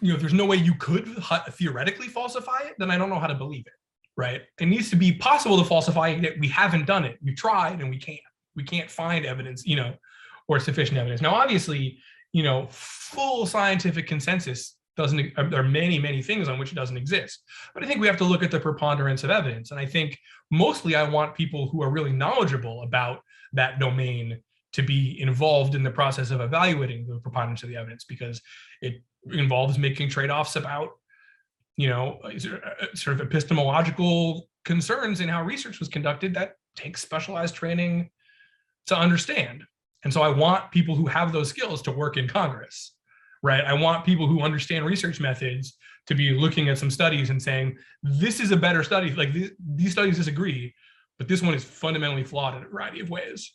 you know if there's no way you could theoretically falsify it then i don't know how to believe it right? It needs to be possible to falsify it. We haven't done it. We've tried and we can't. We can't find evidence, you know, or sufficient evidence. Now, obviously, you know, full scientific consensus doesn't. There are many, many things on which it doesn't exist. But I think we have to look at the preponderance of evidence. And I think mostly I want people who are really knowledgeable about that domain to be involved in the process of evaluating the preponderance of the evidence because it involves making trade-offs about you know, uh, uh, sort of epistemological concerns in how research was conducted that takes specialized training to understand. And so I want people who have those skills to work in Congress, right? I want people who understand research methods to be looking at some studies and saying, this is a better study. Like these, these studies disagree, but this one is fundamentally flawed in a variety of ways,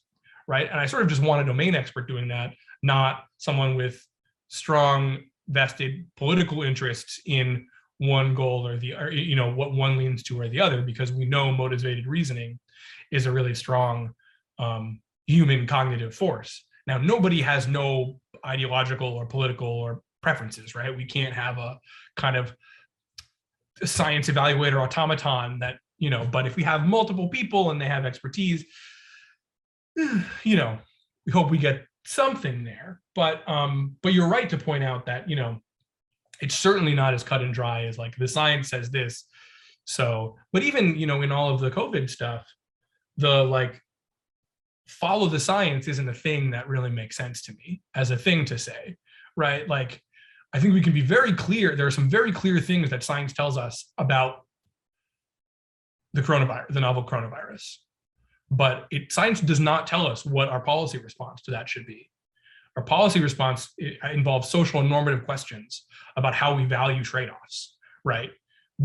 right? And I sort of just want a domain expert doing that, not someone with strong vested political interests in one goal or the or, you know what one leans to or the other because we know motivated reasoning is a really strong um, human cognitive force. Now nobody has no ideological or political or preferences right? We can't have a kind of science evaluator automaton that you know but if we have multiple people and they have expertise you know we hope we get something there. But um but you're right to point out that you know it's certainly not as cut and dry as like the science says this. So but even you know in all of the covid stuff the like follow the science isn't a thing that really makes sense to me as a thing to say right? Like i think we can be very clear there are some very clear things that science tells us about the coronavirus the novel coronavirus but it science does not tell us what our policy response to that should be our policy response involves social and normative questions about how we value trade-offs, right,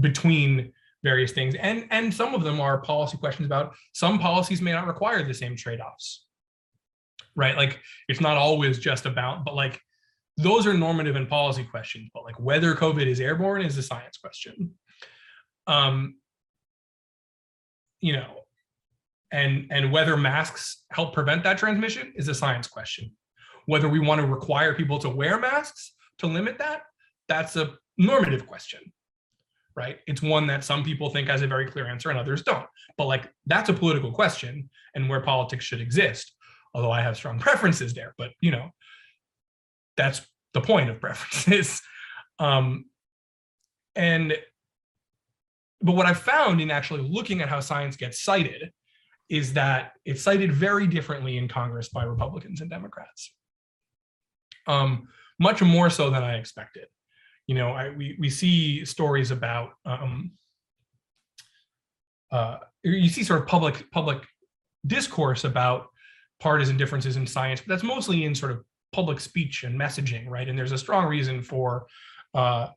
between various things. And, and some of them are policy questions about some policies may not require the same trade-offs. right? Like it's not always just about, but like those are normative and policy questions, but like whether COVID is airborne is a science question. Um, you know, and and whether masks help prevent that transmission is a science question. Whether we want to require people to wear masks to limit that, that's a normative question, right? It's one that some people think has a very clear answer and others don't. But like that's a political question and where politics should exist. Although I have strong preferences there, but you know, that's the point of preferences. Um, and but what I've found in actually looking at how science gets cited is that it's cited very differently in Congress by Republicans and Democrats. Um, much more so than I expected. You know, I, we we see stories about um, uh, you see sort of public public discourse about partisan differences in science, but that's mostly in sort of public speech and messaging, right? And there's a strong reason for uh,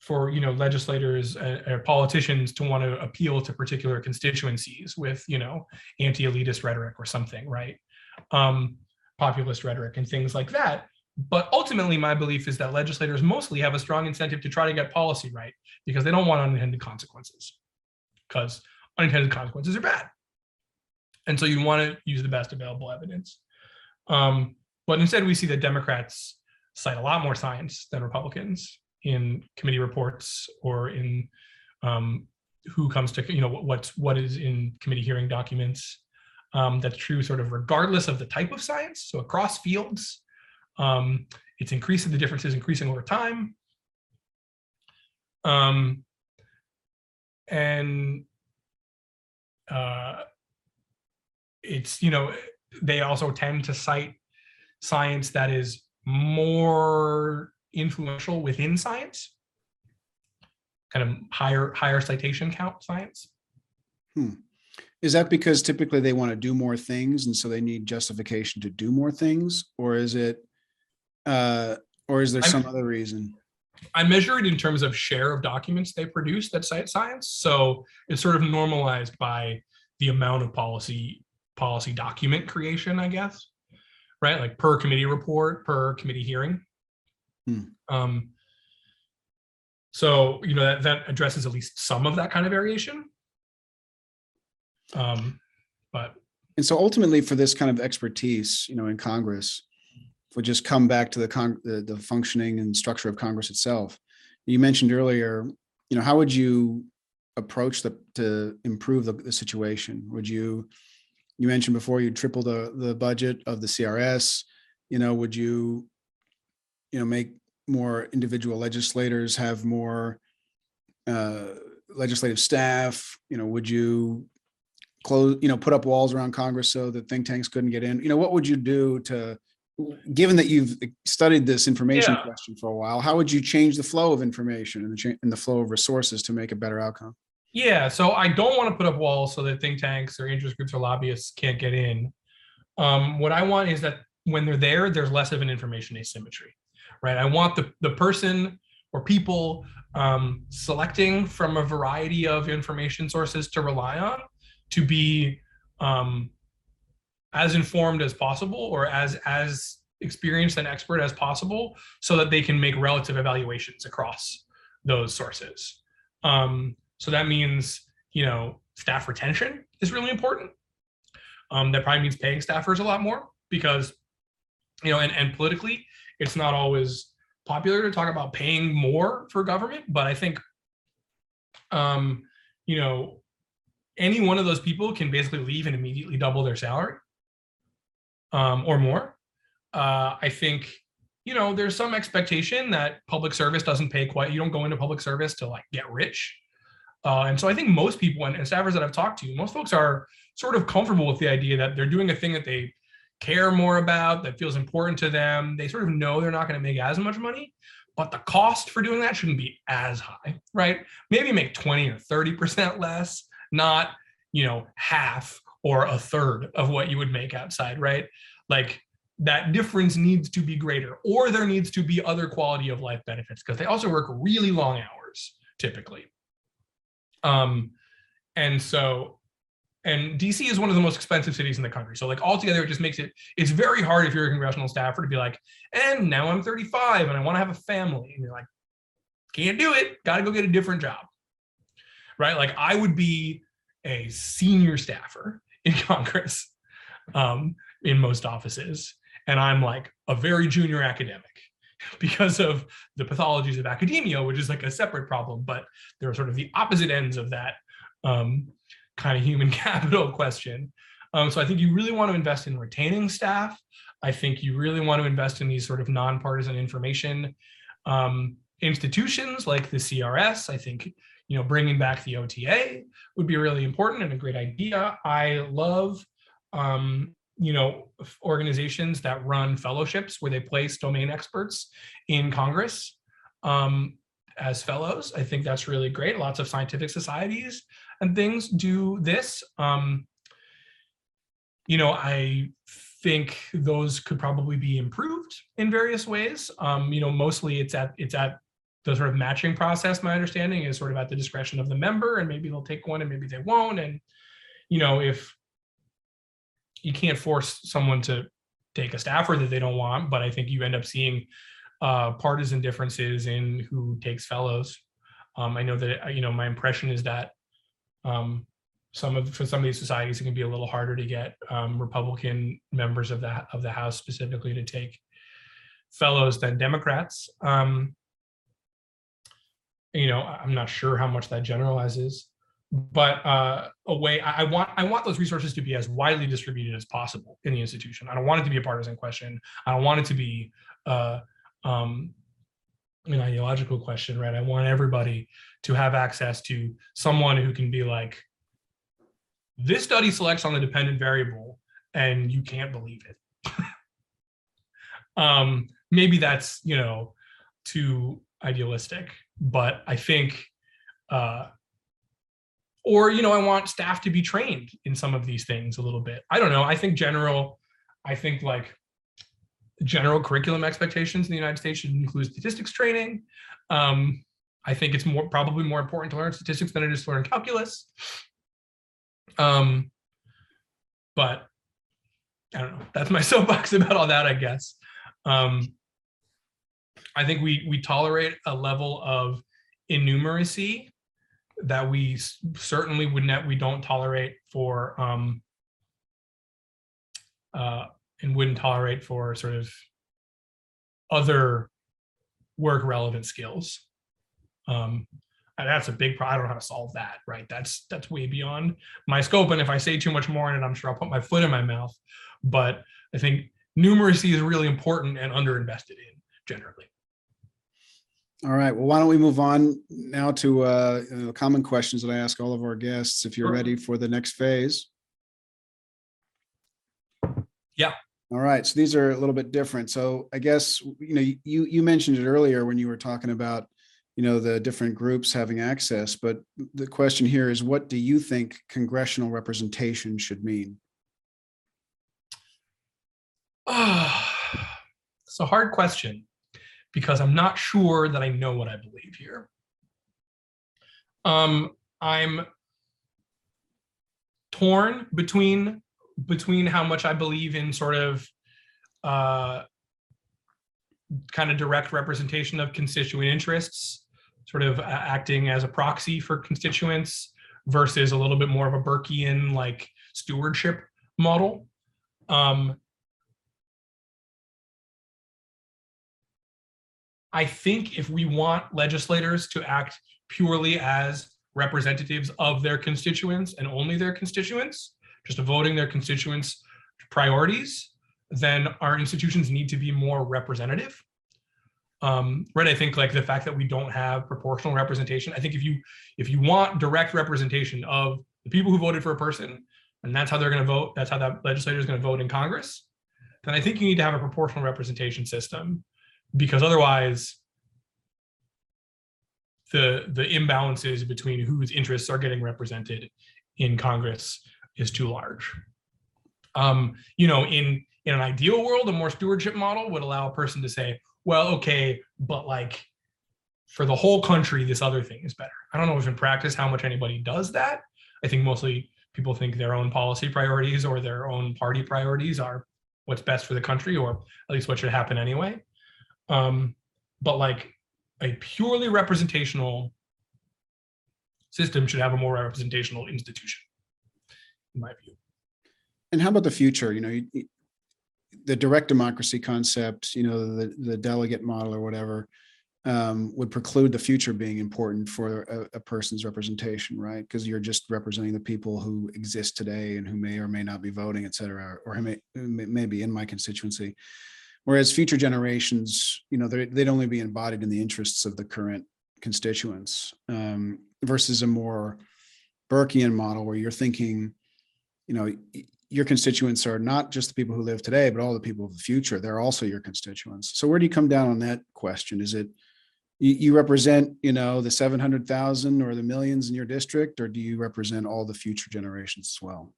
for you know legislators or politicians to want to appeal to particular constituencies with you know anti-elitist rhetoric or something, right? Um, populist rhetoric and things like that. But ultimately, my belief is that legislators mostly have a strong incentive to try to get policy right because they don't want unintended consequences. Because unintended consequences are bad. And so you want to use the best available evidence. Um, but instead, we see that Democrats cite a lot more science than Republicans in committee reports or in um, who comes to you know what's what is in committee hearing documents. Um, that's true sort of regardless of the type of science. So across fields, um, it's increasing the differences increasing over time. Um, and uh, it's you know they also tend to cite science that is more influential within science kind of higher higher citation count science Hmm. Is that because typically they want to do more things and so they need justification to do more things? Or is it, uh, or is there I'm- some other reason? i measure it in terms of share of documents they produce that cite science so it's sort of normalized by the amount of policy policy document creation i guess right like per committee report per committee hearing Hmm. um so you know that that addresses at least some of that kind of variation um but And so ultimately for this kind of expertise, you know, in Congress, we just come back to the con, the, the functioning and structure of Congress itself. You mentioned earlier, you know, how would you approach the, to improve the, the situation? Would you, you mentioned before you triple the, the budget of the CRS, you know, would you, you know, make more individual legislators have more uh, legislative staff, you know, would you close, you know, put up walls around Congress so that think tanks couldn't get in? You know, what would you do to, given that you've studied this information Yeah. question for a while, how would you change the flow of information and the, cha- and the flow of resources to make a better outcome? Yeah, so I don't want to put up walls so that think tanks or interest groups or lobbyists can't get in. Um, what I want is that when they're there, there's less of an information asymmetry, right? I want the the person or people um, selecting from a variety of information sources to rely on to be um, as informed as possible or as as experienced and expert as possible, so that they can make relative evaluations across those sources. Um, so that means, you know, staff retention is really important. Um, that probably means paying staffers a lot more because, you know, and, and politically, it's not always popular to talk about paying more for government, but I think, um, you know, any one of those people can basically leave and immediately double their salary um, or more. Uh, I think, you know, there's some expectation that public service doesn't pay quite, you don't go into public service to like get rich. Uh, and so I think most people and, and staffers that I've talked to, most folks are sort of comfortable with the idea that they're doing a thing that they care more about, that feels important to them. They sort of know they're not going to make as much money, but the cost for doing that shouldn't be as high, right? Maybe make 20 or 30% less, not, you know, half or a third of what you would make outside, right? Like that difference needs to be greater, or there needs to be other quality of life benefits because they also work really long hours typically. Um, and so, and DC is one of the most expensive cities in the country. So like altogether, it just makes it it's very hard if you're a congressional staffer to be like, and now I'm 35 and I want to have a family, and you're like, can't do it. Got to go get a different job, right? Like I would be a senior staffer in Congress, um, in most offices, and I'm like a very junior academic because of the pathologies of academia, which is like a separate problem. But there are sort of the opposite ends of that. Um, kind of human capital question. Um, so I think you really want to invest in retaining staff. I think you really want to invest in these sort of nonpartisan information um, institutions like the CRS. I think you know bringing back the OTA would be really important and a great idea. I love um, you know organizations that run fellowships where they place domain experts in Congress um, as fellows. I think that's really great. Lots of scientific societies and things do this. Um, you know, I think those could probably be improved in various ways. Um, you know, mostly it's at it's at the sort of matching process. My understanding is sort of at the discretion of the member, and maybe they'll take one and maybe they won't. And you know, if you can't force someone to take a staffer that they don't want, but I think you end up seeing uh, partisan differences in who takes fellows. Um, I know that you know my impression is that um, some of for some of these societies, it can be a little harder to get um, Republican members of the of the House specifically to take fellows than Democrats. Um, you know, I'm not sure how much that generalizes, but uh, a way I, want I want those resources to be as widely distributed as possible in the institution. I don't want it to be a partisan question. I don't want it to be uh, um, an ideological question, right? I want everybody to have access to someone who can be like, this study selects on the dependent variable and you can't believe it. um, maybe that's, you know, too idealistic, but I think, uh, or, you know, I want staff to be trained in some of these things a little bit. I don't know. I think general, I think like general curriculum expectations in the United States should include statistics training. Um, I think it's more probably more important to learn statistics than it is to learn calculus. Um, but I don't know. That's my soapbox about all that, I guess. Um, I think we we tolerate a level of innumeracy that we certainly would not we don't tolerate for um, uh, and wouldn't tolerate for sort of other work relevant skills. Um, that's a big problem. I don't know how to solve that, right? That's that's way beyond my scope. And if I say too much more in it, I'm sure I'll put my foot in my mouth. But I think numeracy is really important and underinvested in generally. All right. Well, why don't we move on now to uh, uh, common questions that I ask all of our guests. If you're Sure. ready for the next phase. Yeah. All right. So these are a little bit different. So I guess you know you you mentioned it earlier when you were talking about you know the different groups having access, but the question here is, what do you think congressional representation should mean? it's a hard question because I'm not sure that I know what I believe here. Um, I'm torn between between how much I believe in sort of uh, kind of direct representation of constituent interests, sort of acting as a proxy for constituents versus a little bit more of a Burkean like stewardship model. Um, I think if we want legislators to act purely as representatives of their constituents and only their constituents, just voting their constituents' priorities, then our institutions need to be more representative. Um, right. I think like the fact that we don't have proportional representation. I think if you if you want direct representation of the people who voted for a person, and that's how they're going to vote, that's how that legislator is going to vote in Congress, then I think you need to have a proportional representation system because otherwise the the imbalances between whose interests are getting represented in Congress is too large. Um, you know, in in an ideal world, a more stewardship model would allow a person to say, well, okay, but like for the whole country, this other thing is better. I don't know if in practice how much anybody does that. I think mostly people think their own policy priorities or their own party priorities are what's best for the country or at least what should happen anyway. Um, but like a purely representational system should have a more representational institution, in my view. And how about the future? You know, you- you- the direct democracy concept, you know, the, the delegate model or whatever um, would preclude the future being important for a, a person's representation, right? Because you're just representing the people who exist today and who may or may not be voting, et cetera, or who may, may be in my constituency. Whereas future generations, you know, they'd only be embodied in the interests of the current constituents um, versus a more Burkean model where you're thinking, you know, your constituents are not just the people who live today, but all the people of the future. They're also your constituents. So where do you come down on that question? Is it you, you represent, you know, the seven hundred thousand or the millions in your district, or do you represent all the future generations as well?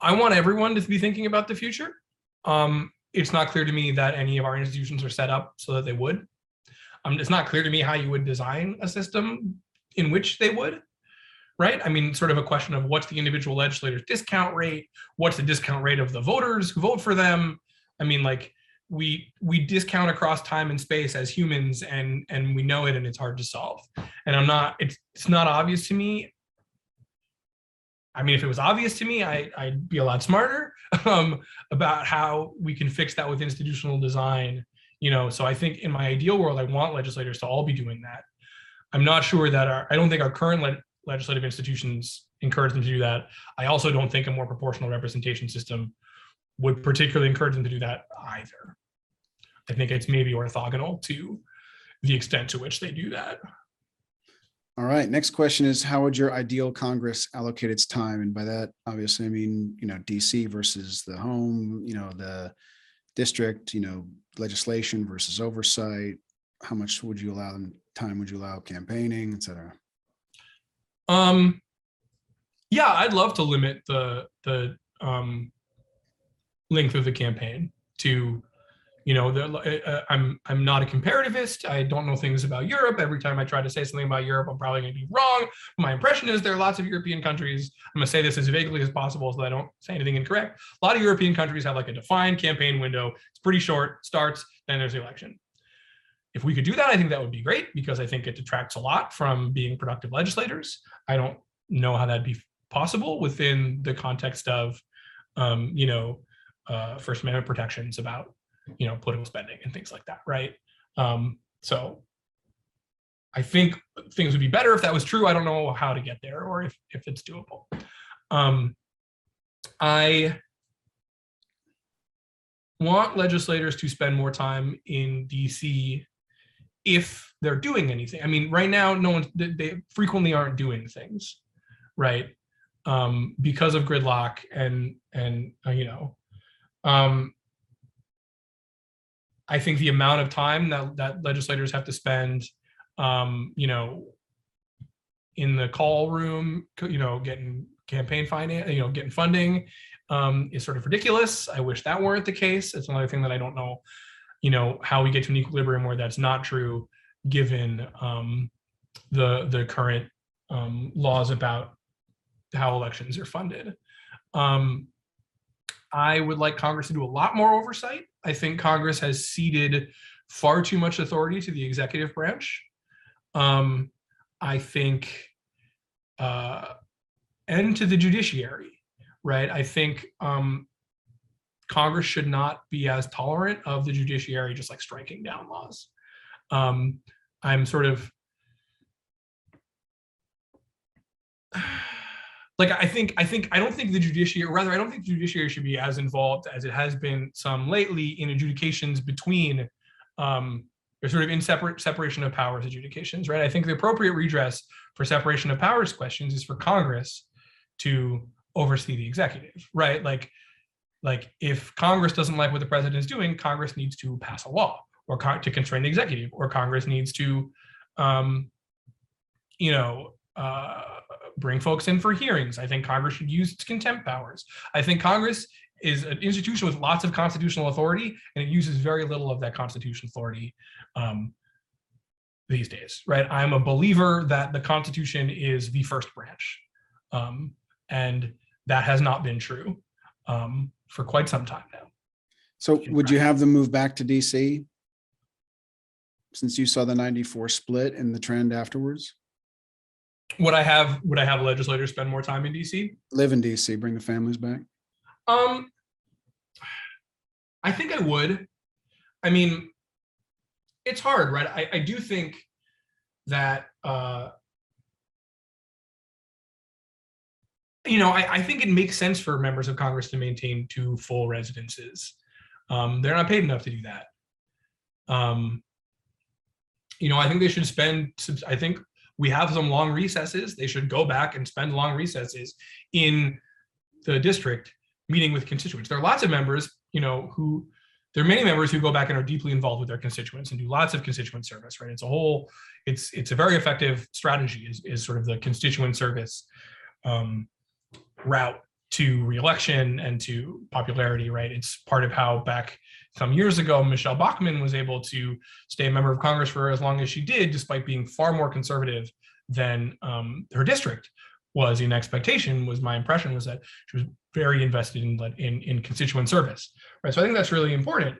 I want everyone to be thinking about the future. Um, it's not clear to me that any of our institutions are set up so that they would. Um, it's not clear to me how you would design a system in which they would. Right? I mean, sort of a question of what's the individual legislator's discount rate? What's the discount rate of the voters who vote for them? I mean, like we we discount across time and space as humans, and and we know it, and it's hard to solve. And I'm not. It's it's not obvious to me I mean, if it was obvious to me, I, I'd be a lot smarter um, about how we can fix that with institutional design. You know, so I think in my ideal world, I want legislators to all be doing that. I'm not sure that our, I don't think our current le- legislative institutions encourage them to do that. I also don't think a more proportional representation system would particularly encourage them to do that either. I think it's maybe orthogonal to the extent to which they do that. All right, next question is how would your ideal Congress allocate its time? And by that, obviously, I mean, you know, DC versus the home, you know, the district, you know, legislation versus oversight. How much would you allow them, time would you allow campaigning, et cetera? Um, yeah, I'd love to limit the the um, length of the campaign to, you know, the, uh, I'm I'm not a comparativist. I don't know things about Europe. Every time I try to say something about Europe, I'm probably going to be wrong. My impression is there are lots of European countries. I'm going to say this as vaguely as possible so that I don't say anything incorrect. A lot of European countries have like a defined campaign window. It's pretty short. Starts, then there's the election. If we could do that, I think that would be great because I think it detracts a lot from being productive legislators. I don't know how that'd be possible within the context of, um, you know, uh, First Amendment protections about, you know, political spending and things like that, right? Um, so I think things would be better if that was true. I don't know how to get there or if if it's doable. Um, I want legislators to spend more time in DC if they're doing anything. I mean, right now, no one they, frequently aren't doing things, right? Um, because of gridlock and and uh, you know, um, I think the amount of time that that legislators have to spend, um, you know, in the call room, you know, getting campaign finance, you know, getting funding, um, is sort of ridiculous. I wish that weren't the case. It's another thing that I don't know you know how we get to an equilibrium where that's not true given um, the the current um, laws about how elections are funded um, i would like congress to do a lot more oversight i think congress has ceded far too much authority to the executive branch um, i think uh, and to the judiciary right i think um, Congress should not be as tolerant of the judiciary just like striking down laws. Um, I'm sort of like I think I think I don't think the judiciary, or rather, I don't think the judiciary should be as involved as it has been some lately in adjudications between um, there's sort of in separate separation of powers adjudications, right? I think the appropriate redress for separation of powers questions is for Congress to oversee the executive, right? Like like if Congress doesn't like what the president is doing, Congress needs to pass a law or con- to constrain the executive, or Congress needs to, um, you know, uh, bring folks in for hearings. I think Congress should use its contempt powers. I think Congress is an institution with lots of constitutional authority, and it uses very little of that constitutional authority um, these days. Right? I'm a believer that the Constitution is the first branch, um, and that has not been true um, for quite some time now. So would you have them move back to DC? Since you saw the ninety-four split and the trend afterwards? Would I have would I have legislators spend more time in DC? Live in DC, bring the families back? Um, I think I would. I mean, it's hard, right? I, I do think that uh, you know, I, I think it makes sense for members of Congress to maintain two full residences. Um, they're not paid enough to do that. Um, you know, I think they should spend. I think we have some long recesses. They should go back and spend long recesses in the district meeting with constituents. There are lots of members, you know, who there are many members who go back and are deeply involved with their constituents and do lots of constituent service, right? It's a whole, it's it's a very effective strategy is, is sort of the constituent service um, route to reelection and to popularity, right? It's part of how back some years ago, Michele Bachmann was able to stay a member of Congress for as long as she did, despite being far more conservative than um, her district was in expectation was my impression was that she was very invested in in, in constituent service right? So i think that's really important.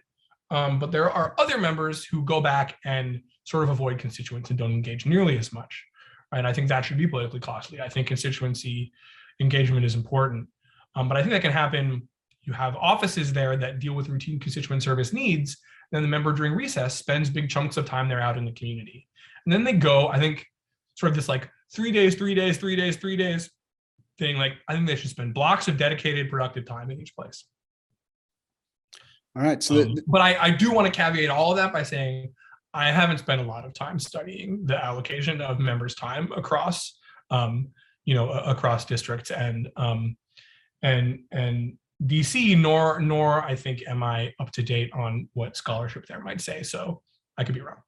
Um, but there are other members who go back and sort of avoid constituents and don't engage nearly as much right? And i think that should be politically costly. I think constituency engagement is important. Um, but i think that can happen you have offices there that deal with routine constituent service needs then the member during recess spends big chunks of time there out in the community and then they go i think sort of this like three days, three days, three days, three days thing. Like I think they should spend blocks of dedicated productive time in each place. All right, so Um, the- but I, I do want to caveat all of that by saying I haven't spent a lot of time studying the allocation of members' time across, um, you know, across districts and um, and and DC. Nor nor I think am I up to date on what scholarship there might say. So I could be wrong.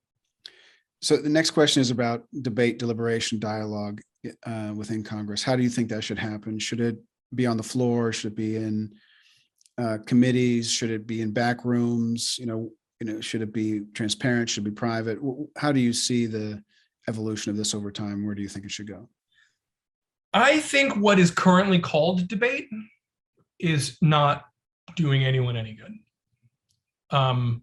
so the next question is about debate, deliberation, dialogue uh, within Congress. How do you think that should happen? Should it be on the floor? Should it be in uh, committees? Should it be in back rooms? You know, you know, should it be transparent? Should it be private? How do you see the evolution of this over time? Where do you think it should go? I think what is currently called debate is not doing anyone any good. Um,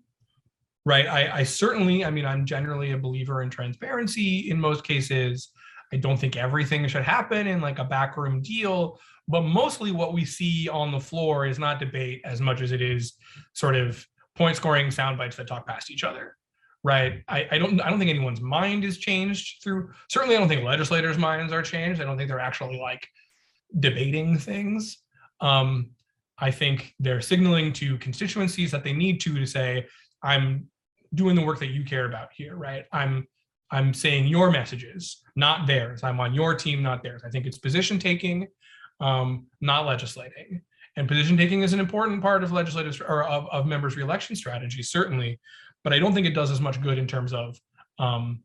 right. I, I certainly, I mean, I'm generally a believer in transparency in most cases. I don't think everything should happen in like a backroom deal, but mostly what we see on the floor is not debate as much as it is sort of point scoring sound bites that talk past each other. Right. I, I don't I don't think anyone's mind is changed through certainly I don't think legislators' minds are changed. I don't think they're actually like debating things. Um, I think they're signaling to constituencies that they need to to say, I'm doing the work that you care about here, right? I'm I'm saying your messages, not theirs. I'm on your team, not theirs. I think it's position taking, um, not legislating. And position taking is an important part of legislative or of, of members' reelection strategy, certainly, but I don't think it does as much good in terms of um,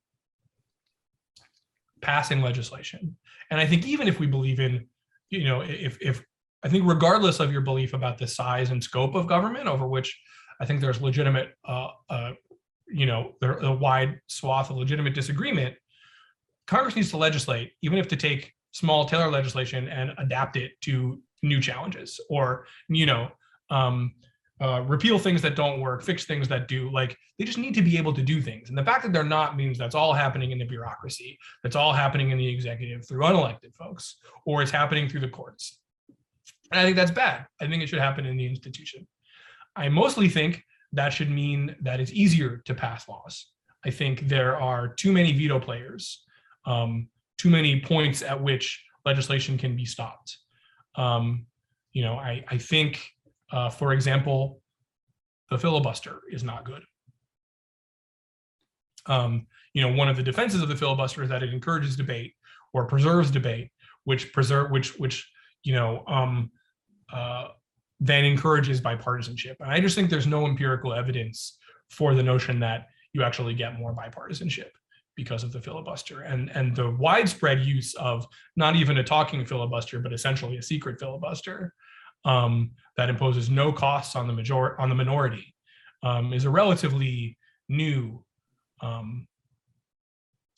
passing legislation. And I think even if we believe in, you know, if if I think regardless of your belief about the size and scope of government, over which I think there's legitimate, uh, uh, you know, there a wide swath of legitimate disagreement. Congress needs to legislate, even if to take small Taylor legislation and adapt it to new challenges, or you know, um, uh, repeal things that don't work, fix things that do. Like they just need to be able to do things, and the fact that they're not means that's all happening in the bureaucracy, that's all happening in the executive through unelected folks, or it's happening through the courts. And I think that's bad. I think it should happen in the institution. I mostly think that should mean that it's easier to pass laws. I think there are too many veto players, um, too many points at which legislation can be stopped. Um, you know, I, I think, uh, for example, the filibuster is not good. Um, you know, one of the defenses of the filibuster is that it encourages debate or preserves debate, which preserve, which, which, you know, um, uh, then encourages bipartisanship. And I just think there's no empirical evidence for the notion that you actually get more bipartisanship because of the filibuster and and the widespread use of not even a talking filibuster but essentially a secret filibuster um, that imposes no costs on the major on the minority um, is a relatively new um,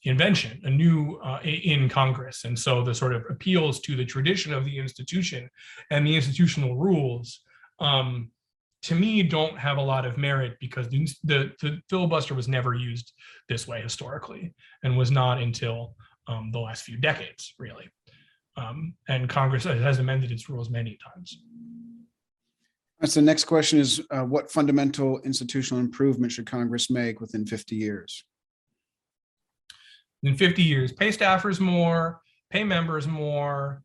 invention, a new uh, in Congress. And so the sort of appeals to the tradition of the institution and the institutional rules, um, to me, don't have a lot of merit because the, the, the, filibuster was never used this way historically and was not until um, the last few decades, really. Um, and Congress has amended its rules many times. That's the next question is uh, what fundamental institutional improvement should Congress make within 50 years? In 50 years. Pay staffers more pay members more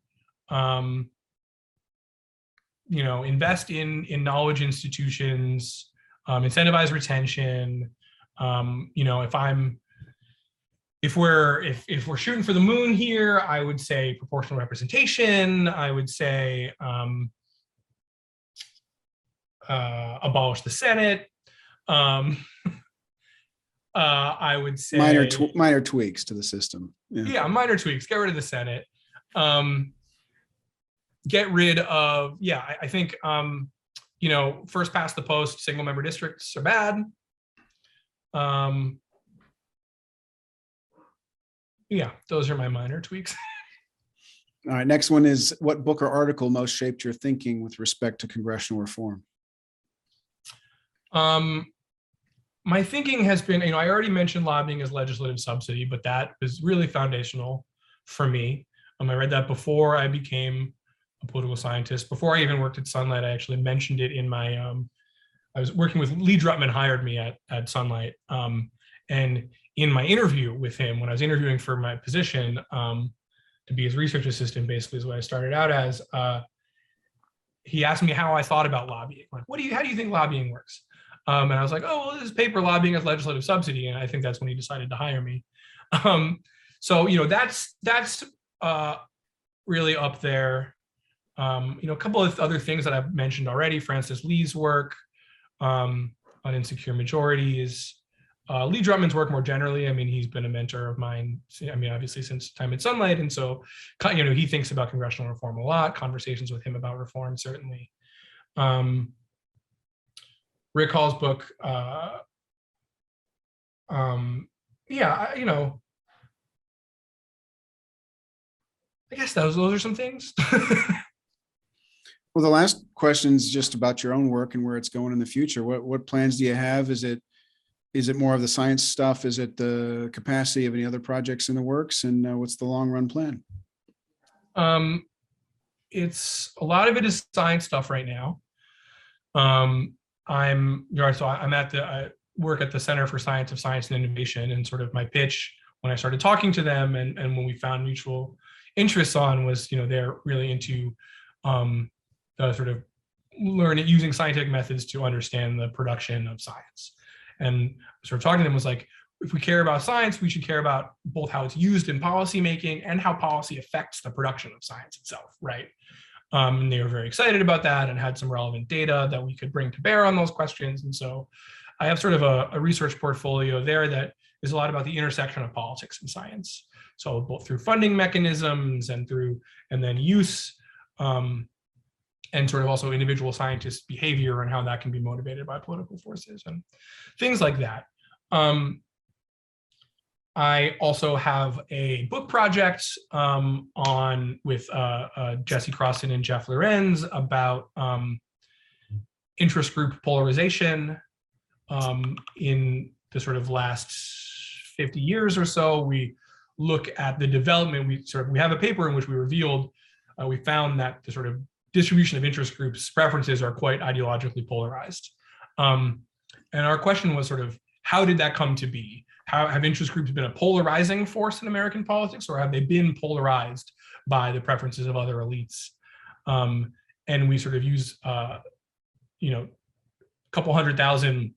um, you know invest in in knowledge institutions um, incentivize retention um, you know if i'm if we're if if we're shooting for the moon here i would say proportional representation. I would say um, uh, abolish the senate. Um, uh, I would say minor tw- minor tweaks to the system. Yeah. yeah. minor tweaks. Get rid of the Senate. Um, get rid of yeah. I, I think um, you know first past the post single member districts are bad. Um, yeah, those are my minor tweaks. All right. Next one is what book or article most shaped your thinking with respect to congressional reform? Um, my thinking has been, you know, I already mentioned lobbying as legislative subsidy, but that was really foundational for me. Um, I read that before I became a political scientist. Before I even worked at Sunlight, I actually mentioned it in my. Um, I was working with Lee Drutman, hired me at at Sunlight, um, and in my interview with him, when I was interviewing for my position um, to be his research assistant, basically is what I started out as. Uh, he asked me how I thought about lobbying. Like, what do you? How do you think lobbying works? Um, and I was like, oh, well, this is paper lobbying as legislative subsidy. And I think that's when he decided to hire me. Um, so, you know, that's that's uh, really up there. Um, you know, a couple of other things that I've mentioned already, Frances Lee's work um, on insecure majorities, uh, Lee Drutman's work more generally. I mean, he's been a mentor of mine. I mean, obviously since time at Sunlight, and so you know he thinks about congressional reform a lot. Conversations with him about reform certainly. Um, Rick Hall's book. Uh, um, yeah, you know, I guess those those are some things. well, the last question is just about your own work and where it's going in the future. What what plans do you have? Is it is it more of the science stuff? Is it the capacity of any other projects in the works? And uh, what's the long run plan? Um, it's a lot of it is science stuff right now. Um, I'm so I'm at the I work at the Center for Science of Science and Innovation, and sort of my pitch when I started talking to them and and when we found mutual interests on was you know they're really into um, the sort of learning using scientific methods to understand the production of science, and sort of talking to them was like if we care about science, we should care about both how it's used in policymaking and how policy affects the production of science itself, right? Um, and they were very excited about that and had some relevant data that we could bring to bear on those questions. And so I have sort of a, a research portfolio there that is a lot about the intersection of politics and science. So both through funding mechanisms and through, and then use, um, and sort of also individual scientists' behavior and how that can be motivated by political forces and things like that. Um, I also have a book project um, on with uh, uh, Jesse Crosson and Jeff Lorenz about um, interest group polarization um, in the sort of last 50 years or so. We look at the development. We sort of we have a paper in which we revealed uh, we found that the sort of distribution of interest groups preferences are quite ideologically polarized. Um, and our question was sort of how did that come to be? How, have interest groups been a polarizing force in American politics, or have they been polarized by the preferences of other elites? Um, and we sort of use, uh, you know, a couple hundred thousand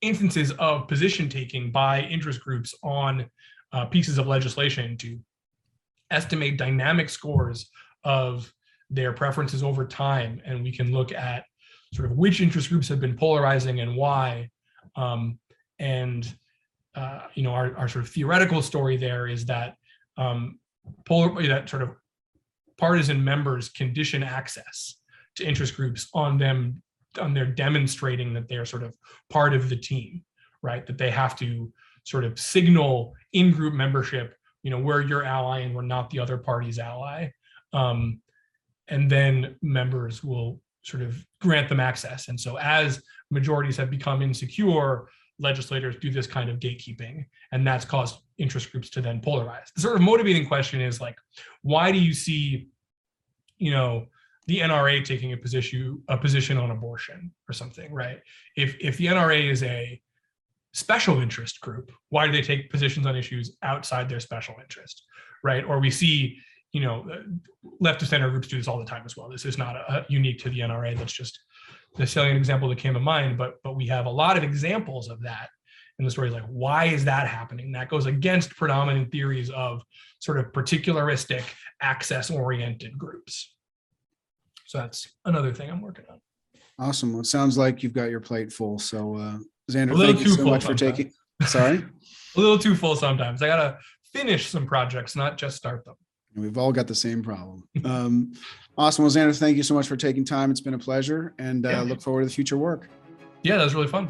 instances of position taking by interest groups on uh, pieces of legislation to estimate dynamic scores of their preferences over time. And we can look at sort of which interest groups have been polarizing and why. Um, and uh, you know, our, our sort of theoretical story there is that um, polar, that sort of partisan members condition access to interest groups on them on their demonstrating that they're sort of part of the team, right? That they have to sort of signal in group membership, you know, we're your ally and we're not the other party's ally. Um, and then members will sort of grant them access. And so as majorities have become insecure, legislators do this kind of gatekeeping, and that's caused interest groups to then polarize. The sort of motivating question is like, why do you see, you know, the NRA taking a position a position on abortion or something, right? If if the NRA is a special interest group, why do they take positions on issues outside their special interest, right? Or we see, you know, uh, left of center groups do this all the time as well. This is not a, a unique to the NRA. That's just the salient example that came to mind. But but we have a lot of examples of that in the story. Is like, why is that happening? That goes against predominant theories of sort of particularistic, access-oriented groups. So that's another thing I'm working on. Awesome. Well, it sounds like you've got your plate full. So, uh, Xander, thank you so much for taking, sorry. A little too full sometimes. I gotta finish some projects, not just start them. And we've all got the same problem. Um, awesome. Well, Xander, thank you so much for taking time. It's been a pleasure and uh, Yeah. look forward to the future work. Yeah, that was really fun.